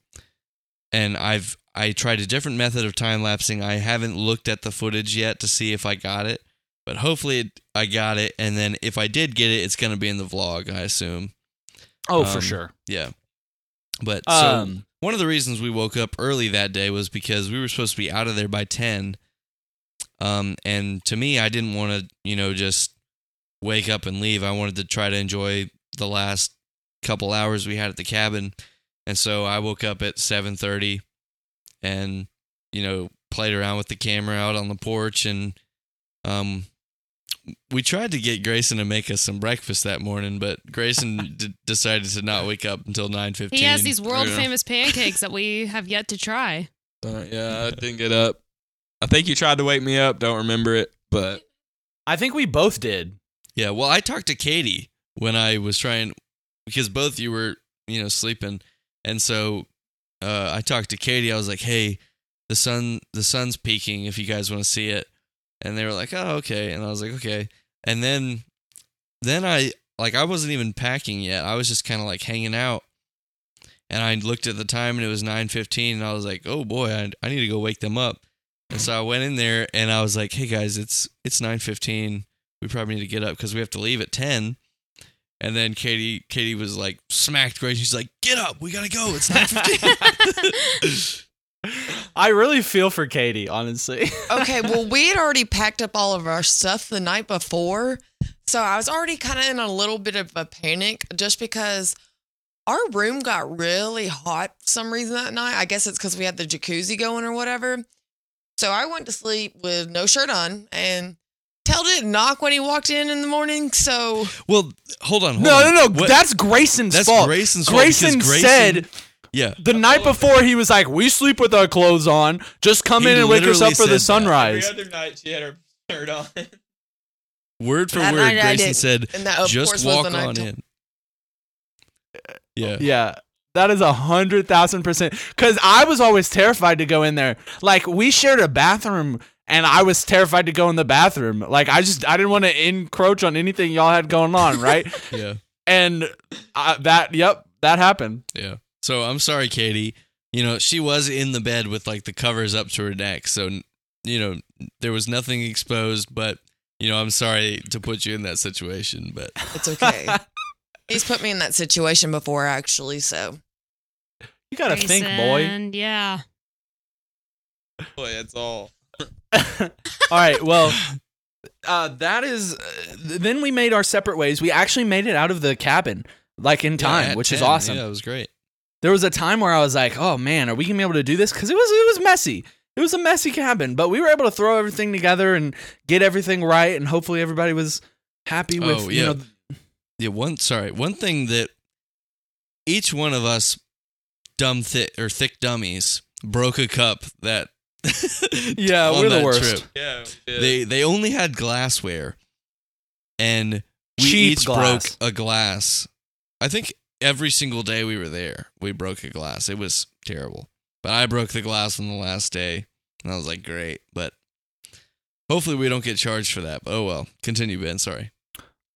and I've I tried a different method of time lapsing. I haven't looked at the footage yet to see if I got it, but hopefully it, I got it. And then if I did get it, it's going to be in the vlog. I assume. oh, for um, sure. Yeah. But so Um, one of the reasons we woke up early that day was because we were supposed to be out of there by 10. Um, and to me, I didn't want to, you know, just wake up and leave. I wanted to try to enjoy the last couple hours we had at the cabin. And so I woke up at 7:30 and, you know, played around with the camera out on the porch and um we tried to get Grayson to make us some breakfast that morning, but Grayson *laughs* d- decided to not wake up until 9:15. He has these world famous pancakes that we have yet to try. Uh, yeah, I didn't get up. I think you tried to wake me up. Don't remember it, but I think we both did. Yeah, well, I talked to Katie when I was trying because both you were, you know, sleeping, and so uh, I talked to Katie. I was like, "Hey, the sun, the sun's peaking. If you guys want to see it," and they were like, "Oh, okay," and I was like, "Okay," and then, then I like I wasn't even packing yet. I was just kind of like hanging out, and I looked at the time and it was nine fifteen, and I was like, "Oh boy, I, I need to go wake them up." And so I went in there and I was like, "Hey guys, it's it's nine fifteen we probably need to get up because we have to leave at 10 and then katie katie was like smacked grace she's like get up we gotta go it's 9.15 *laughs* I really feel for Katie, honestly. *laughs* Okay, well, we had already packed up all of our stuff the night before. So I was already kind of in a little bit of a panic just because our room got really hot for some reason that night. I guess it's because we had the jacuzzi going or whatever. So I went to sleep with no shirt on and Tell didn't knock when he walked in in the morning. So well hold on hold no, no, no. What- That's Grayson's that's fault. grayson's fault because Grayson, Grayson- said yeah the night oh, before he was like, "We sleep with our clothes on. Just come He in and wake us literally up for the said that. sunrise." every other night she had her shirt on. word for That word night I grayson did. said and that of just was walk the night on till- in yeah Yeah. That is a hundred thousand percent. Because I was always terrified to go in there. Like we shared a bathroom, and I was terrified to go in the bathroom. Like I just I didn't want to encroach on anything y'all had going on, right? *laughs* yeah and uh, that, yep, that happened. yeah so i'm sorry katie you know she was in the bed with like the covers up to her neck so you know there was nothing exposed but you know i'm sorry to put you in that situation but *laughs* it's okay. *laughs* He's put me in that situation before, actually. So You gotta think, boy. Grayson, Yeah. Boy, that's all. *laughs* All right, well, uh, that is. Uh, then we made our separate ways. We actually made it out of the cabin, like in time, at which is awesome. yeah it was great There was a time where I was like, "Oh man, are we gonna be able to do this?" Because it was it was messy. It was a messy cabin, but we were able to throw everything together and get everything right, and hopefully everybody was happy with. Oh, You yeah. know, Yeah, one sorry, one thing that each one of us dumb thick or thick dummies broke a cup that. *laughs* Yeah, we're the worst. trip. Yeah. They they only had glassware, and we Cheap each glass. broke a glass. I think every single day we were there, we broke a glass. It was terrible, but I broke the glass on the last day, and I was like, great. But hopefully, we don't get charged for that. But oh well. Continue, Ben. Sorry.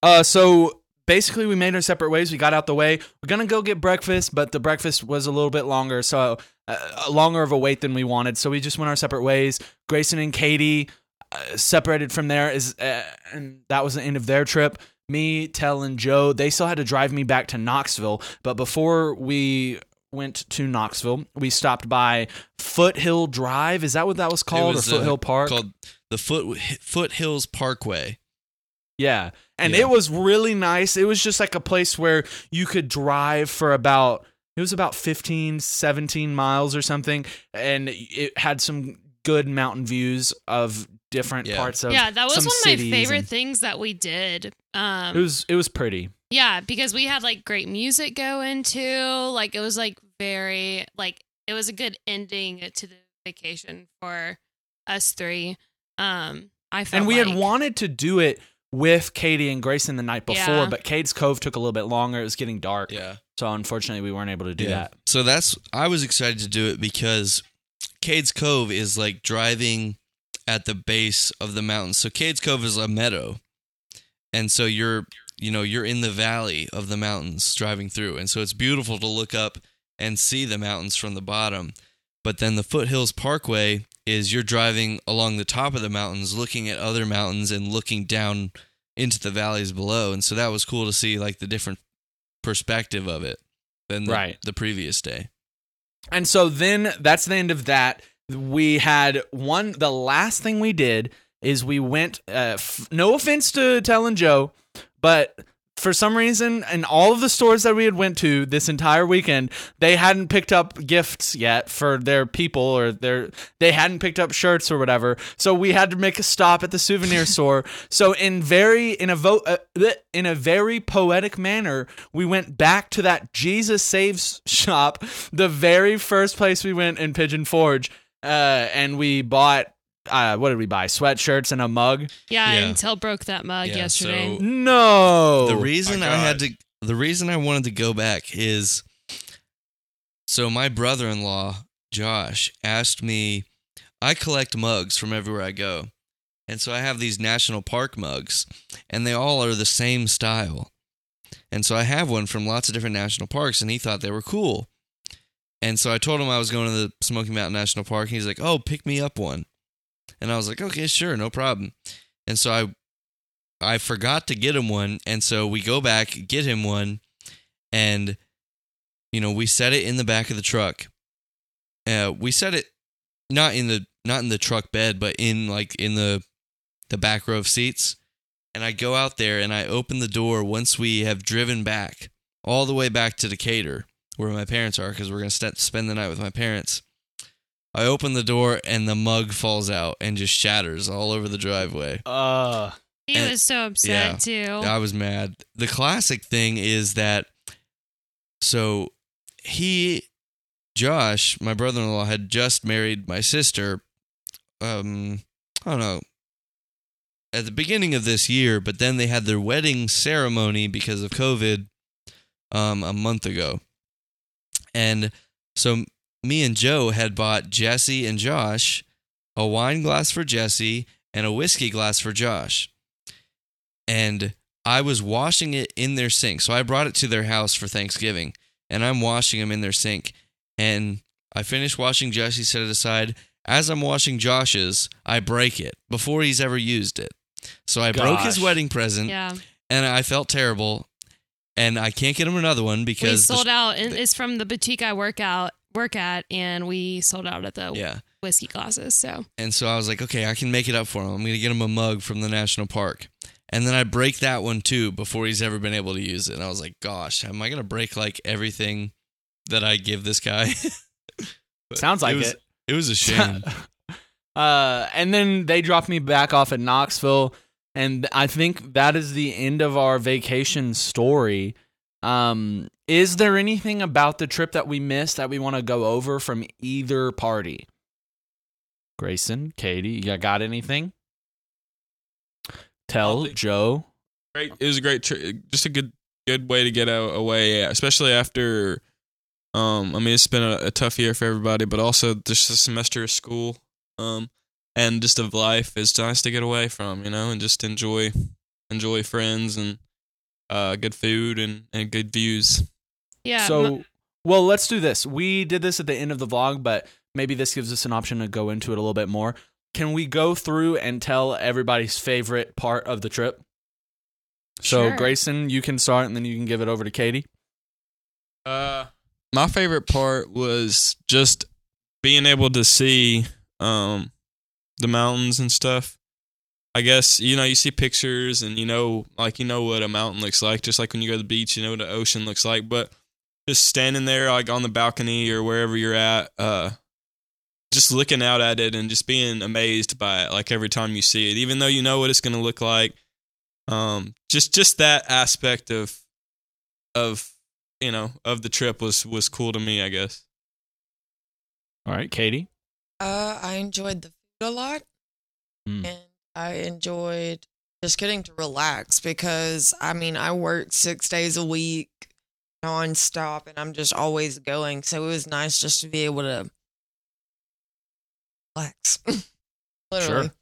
Uh, so basically, we made our separate ways. We got out the way. We're gonna go get breakfast, but the breakfast was a little bit longer, so uh, longer of a wait than we wanted. So we just went our separate ways. Grayson and Katie uh, separated from there, is uh, and that was the end of their trip. Me, Tell, and Joe, they still had to drive me back to Knoxville, but before we went to Knoxville, we stopped by Foothill Drive. Is that what that was called, was, or uh, Foothill Park? Called the Foot Foothills Parkway. Yeah. And Yeah. it was really nice. It was just like a place where you could drive for about it was about 15 17 miles or something and it had some good mountain views of different Yeah. parts of yeah, that was some one of my favorite and- things that we did. Um, It was it was pretty. yeah, because we had like great music going too. Like it was like very like it was a good ending to the vacation for us three. Um, I felt And we like, had wanted to do it with Katie and Grayson the night before, Yeah. but Cades Cove took a little bit longer. It was getting dark. Yeah. So unfortunately we weren't able to do that. So that's I was excited to do it because Cades Cove is like driving at the base of the mountain. So Cades Cove is a meadow. And so you're you know, you're in the valley of the mountains driving through. And so it's beautiful to look up and see the mountains from the bottom. But then the Foothills Parkway is you're driving along the top of the mountains, looking at other mountains and looking down into the valleys below. And so that was cool to see like the different perspective of it than the, Right. the previous day. And so then that's the end of that. We had one. The last thing we did is we went. Uh, f- no offense to Tell and Joe, but for some reason, in all of the stores that we had went to this entire weekend, they hadn't picked up gifts yet for their people, or their they hadn't picked up shirts or whatever. So we had to make a stop at the souvenir *laughs* store. So in very in a vo- uh, in a very poetic manner, we went back to that Jesus Saves shop, the very first place we went in Pigeon Forge, uh, and we bought. Uh, what did we buy? Sweatshirts and a mug. yeah, Yeah. Until broke that mug Yeah, yesterday. so- No. the reason my I had to the reason I wanted to go back is so my brother-in-law Josh asked me I collect mugs from everywhere I go. And so I have these national park mugs and they all are the same style. And so I have one from lots of different national parks and he thought they were cool. And so I told him I was going to the Smoky Mountain National Park and he's like, "Oh, pick me up one." And I was like, "Okay, sure, no problem." And so I I forgot to get him one, and so we go back, get him one, and you know we set it in the back of the truck. Uh, we set it not in the not in the truck bed, but in like in the the back row of seats. And I go out there and I open the door once we have driven back all the way back to Decatur, where my parents are, because we're gonna st- spend the night with my parents. I open the door and the mug falls out and just shatters all over the driveway. Uh, He And- was so upset too. I was mad. The classic thing is that so he Josh, my brother-in-law had just married my sister um I don't know at the beginning of this year, but then they had their wedding ceremony because of COVID um a month ago. And so me and Joe had bought Jesse and Josh a wine glass for Jesse and a whiskey glass for Josh and I was washing it in their sink. So I brought it to their house for Thanksgiving, and I'm washing them in their sink. And I finished washing Jesse, set it aside. As I'm washing Josh's, I break it before he's ever used it. So I broke his wedding present, yeah, and I felt terrible. And I can't get him another one we because the- sold out, and it's from the boutique I work out work at, and we sold out at the yeah. whiskey glasses. So And so I was like, okay, I can make it up for him. I'm going to get him a mug from the national park. And then I break that one too before he's ever been able to use it. And I was like, gosh, am I going to break like everything that I give this guy? *laughs* Sounds like was, it. It was a shame. *laughs* Uh, and then they dropped me back off at Knoxville, and I think that is the end of our vacation story. Um, Is there anything about the trip that we missed that we want to go over from either party? Grayson, Katie, you got anything? Tell Joe. great. It was a great, tri- just a good, good way to get out, away, especially after. Um, I mean, it's been a, a tough year for everybody, but also just a semester of school, um, and just of life. is nice to get away from, you know, and just enjoy, enjoy friends and uh, good food and and good views. Yeah. so, well, let's do this. We did this at the end of the vlog, but maybe this gives us an option to go into it a little bit more. Can we go through and tell everybody's favorite part of the trip? So, Sure. Grayson, you can start and then you can give it over to Katie. Uh, my favorite part was just being able to see um the mountains and stuff. I guess you know you see pictures and you know like you know what a mountain looks like, just like when you go to the beach, you know what the ocean looks like. But just standing there like on the balcony or wherever you're at, uh, just looking out at it and just being amazed by it, like every time you see it, even though you know what it's gonna look like. Um, just just that aspect of of you know of the trip was was cool to me i guess All right, Katie. Uh, I enjoyed the food a lot, Mm. and I enjoyed just getting to relax because I mean I work six days a week nonstop, and I'm just always going. So it was nice just to be able to relax. *laughs* Literally. Sure.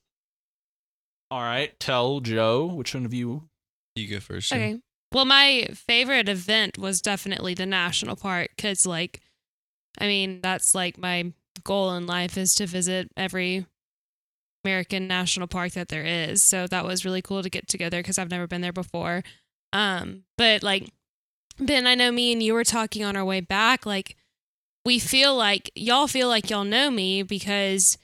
All right, tell Joe which one of you. You go first. Jen. Okay. Well, my favorite event was definitely the national park because, like, I mean, that's like my goal in life is to visit every American national park that there is. So that was really cool to get together because I've never been there before. Um, but like, Ben, I know me and you were talking on our way back. Like, we feel like y'all feel like y'all know me because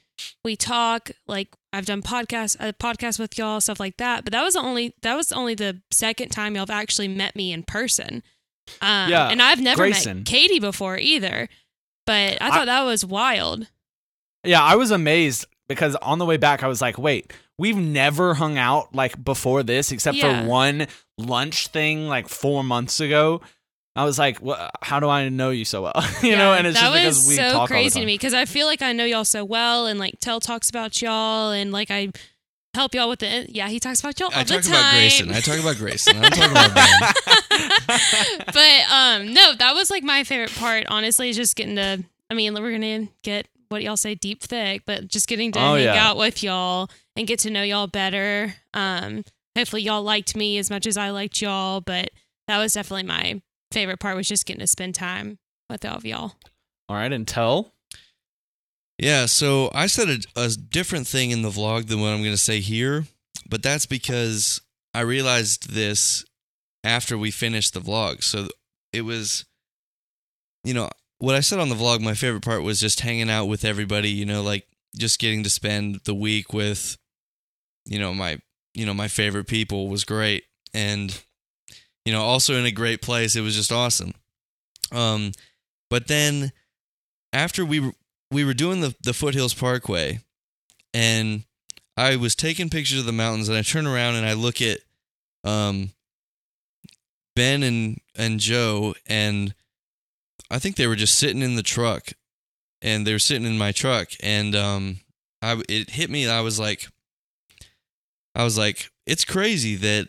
we talk like I've done podcasts, a podcast with y'all, stuff like that. But that was the only that was only the second time y'all have actually met me in person. Um, Yeah, and I've never Grayson. met Katie before either. But I I- thought that was wild. Yeah, I was amazed because on the way back, I was like, wait, we've never hung out like before this except Yeah. for one lunch thing like four months ago. I was like, what, how do I know you so well? *laughs* you know, and it's that just because was we so talk all the crazy to me because I feel like I know y'all so well, and like Tell talks about y'all, and like I help y'all with the yeah he talks about y'all all I the talk time. about Grayson. I talk about Grayson. I'm talking about *laughs* Ben. *laughs* but um no, that was like my favorite part. Honestly, is just getting to. I mean, we're gonna get what y'all say deep thick, but just getting to Oh, hang yeah. out with y'all and get to know y'all better. Um, hopefully y'all liked me as much as I liked y'all, but that was definitely my favorite part was just getting to spend time with all of y'all. All right, and tell. Yeah, so I said a, a different thing in the vlog than what I'm going to say here, but that's because I realized this after we finished the vlog. So it was, you know, what I said on the vlog, my favorite part was just hanging out with everybody, you know, like just getting to spend the week with, you know, my, you know, my favorite people was great. And, you know, also in a great place. It was just awesome. Um, but then after we were we were doing the the foothills parkway and i was taking pictures of the mountains and i turn around and i look at um ben and and joe and i think they were just sitting in the truck and they were sitting in my truck and um i it hit me i was like i was like it's crazy that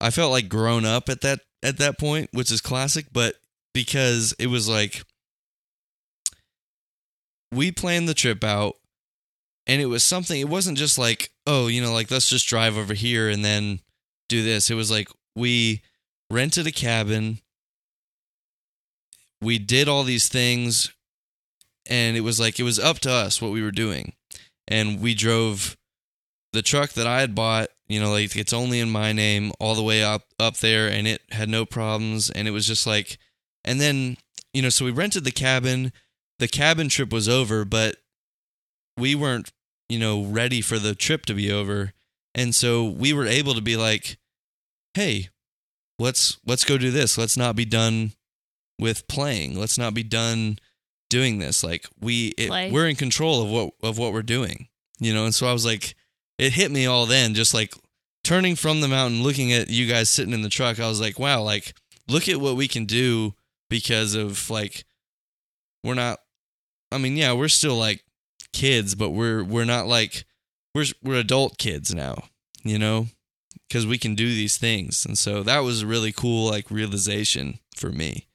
i felt like grown up at that at that point which is classic but because it was like we planned the trip out and it was something it wasn't just like oh you know like let's just drive over here and then do this. It was like we rented a cabin. We did all these things and it was like it was up to us what we were doing. And we drove the truck that i had bought you know like it's only in my name all the way up up there and it had no problems and it was just like and then you know so we rented the cabin the cabin trip was over, but we weren't, you know, ready for the trip to be over. And so we were able to be like, "Hey, let's let's go do this. Let's not be done with playing. Let's not be done doing this. Like we it, we're in control of what of what we're doing." You know, and so I was like it hit me all then just like turning from the mountain looking at you guys sitting in the truck. I was like, "Wow, like look at what we can do because of like we're not I mean, yeah, we're still like kids, but we're we're not like we're we're adult kids now, you know? Cuz we can do these things. And so that was a really cool like realization for me.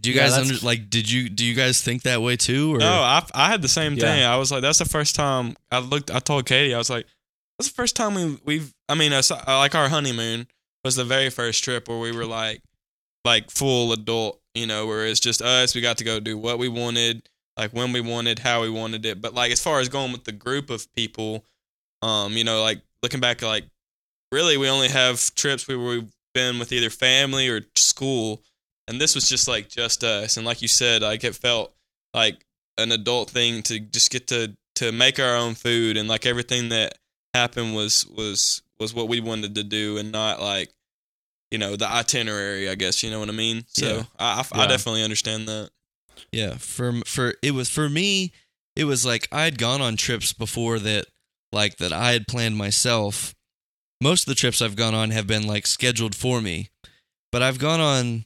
Do you Yeah, guys under, like did you do you guys think that way too or No, I I had the same Yeah. thing. I was like, that's the first time I looked. I told Katie, I was like, that's the first time we we've. I mean, us- uh, like our honeymoon was the very first trip where we were like, like full adult. You know, where it's just us. We got to go do what we wanted, like when we wanted, how we wanted it. But like as far as going with the group of people, um, you know, like looking back, like really we only have trips where we've been with either family or school, and this was just like just us. And like you said, like it felt like an adult thing to just get to to make our own food. And like everything that happened was was was what we wanted to do and not like you know the itinerary i guess. You know what i mean? So Yeah. I, I, I definitely understand that. Yeah, for for it was for me, it was like I had gone on trips before that, like that I had planned myself. Most of the trips I've gone on have been like scheduled for me, but I've gone on,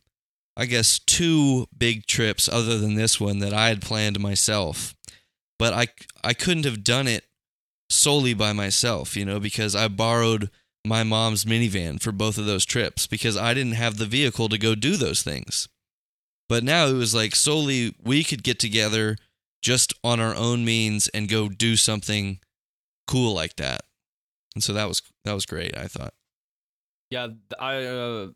I guess, two big trips other than this one that I had planned myself. But I I couldn't have done it solely by myself, you know, because I borrowed my mom's minivan for both of those trips because I didn't have the vehicle to go do those things. But now it was like solely we could get together just on our own means and go do something cool like that. And so that was that was great, I thought. Yeah, I uh,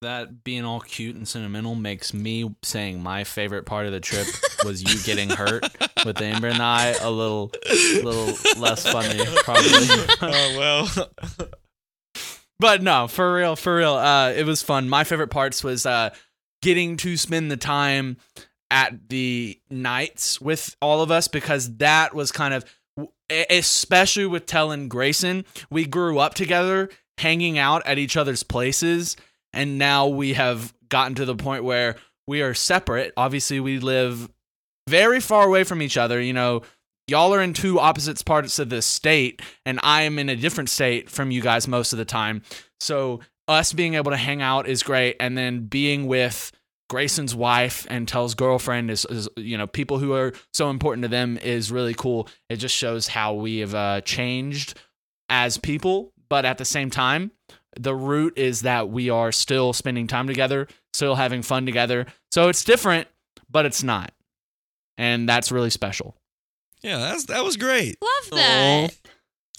that being all cute and sentimental makes me saying my favorite part of the trip was you getting hurt with Amber and I a little little less funny probably. *laughs* oh well But no, for real, for real. Uh, it was fun. My favorite parts was uh, getting to spend the time at the nights with all of us because that was kind of, especially with Tell and Grayson, we grew up together, hanging out at each other's places, and now we have gotten to the point where we are separate. Obviously, we live very far away from each other. You know, y'all are in two opposite parts of the state and I am in a different state from you guys most of the time. So us being able to hang out is great and then being with Grayson's wife and Tell's girlfriend is, is you know people who are so important to them is really cool. It just shows how we have uh, changed as people, but at the same time, the root is that we are still spending time together, still having fun together. So it's different, but it's not. And that's really special. Yeah, that's that was great. Love that.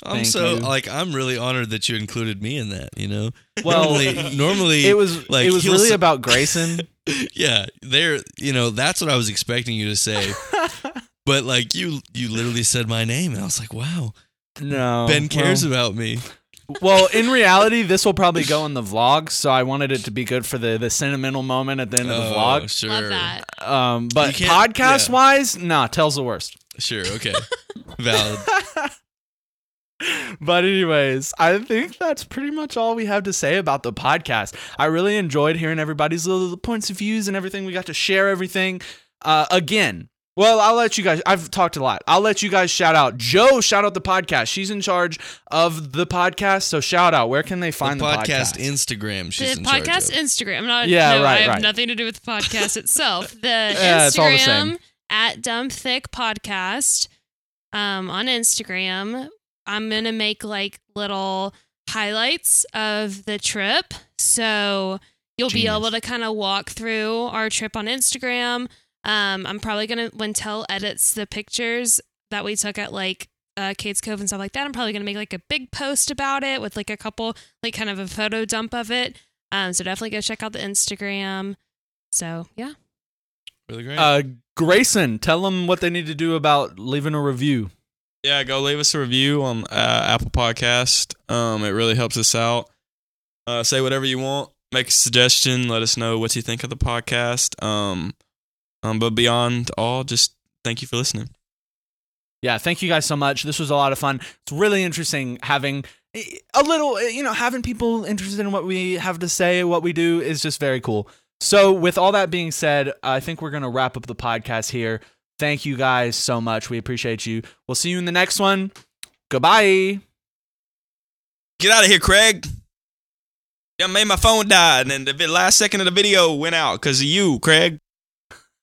I'm Thank so you. like I'm really honored that you included me in that, you know. *laughs* Well, normally, normally It was like, it was really s- about Grayson. *laughs* yeah, there, you know, that's what I was expecting you to say. *laughs* but like you you literally said my name and I was like, "Wow, no. Ben cares Well, about me." Well, in reality, this will probably go in the vlog, so I wanted it to be good for the the sentimental moment at the end of the Oh, vlog. Sure. Love that. Um, but You can't- podcast yeah. wise, nah, tells the worst. Sure, okay. *laughs* Valid. but anyways, I think that's pretty much all we have to say about the podcast. I really enjoyed hearing everybody's little points of views and everything. We got to share everything. Uh, again, well, I'll let you guys. I've talked a lot. I'll let you guys shout out. Joe, shout out the podcast. She's in charge of the podcast, so shout out. Where can they find the the, podcast, podcast? Instagram she's the in charge podcast of. Instagram. Not, Yeah, no, right, I have right. nothing to do with the podcast *laughs* itself. The Yeah, it's all the Instagram same. at Dumb Thick Podcast um, on Instagram. I'm gonna make like little highlights of the trip, so you'll be able to kind of walk through our trip on Instagram. Um, I'm probably gonna when Tell edits the pictures that we took at like uh, Cades Cove and stuff like that. I'm probably gonna make like a big post about it with like a couple like kind of a photo dump of it. Um, so definitely go check out the Instagram. So yeah, really great. Uh, Grayson, tell them what they need to do about leaving a review. yeah go leave us a review on uh, apple podcast um it really helps us out uh say whatever you want make a suggestion let us know what you think of the podcast um um but beyond all just thank you for listening Yeah, thank you guys so much. This was a lot of fun. It's really interesting having a little, you know, having people interested in what we have to say, what we do is just very cool. So, with all that being said, I think we're going to wrap up the podcast here. Thank you guys so much. We appreciate you. We'll see you in the next one. Goodbye. get out of here craig I made my phone die, and then the last second of the video went out because of you, Craig.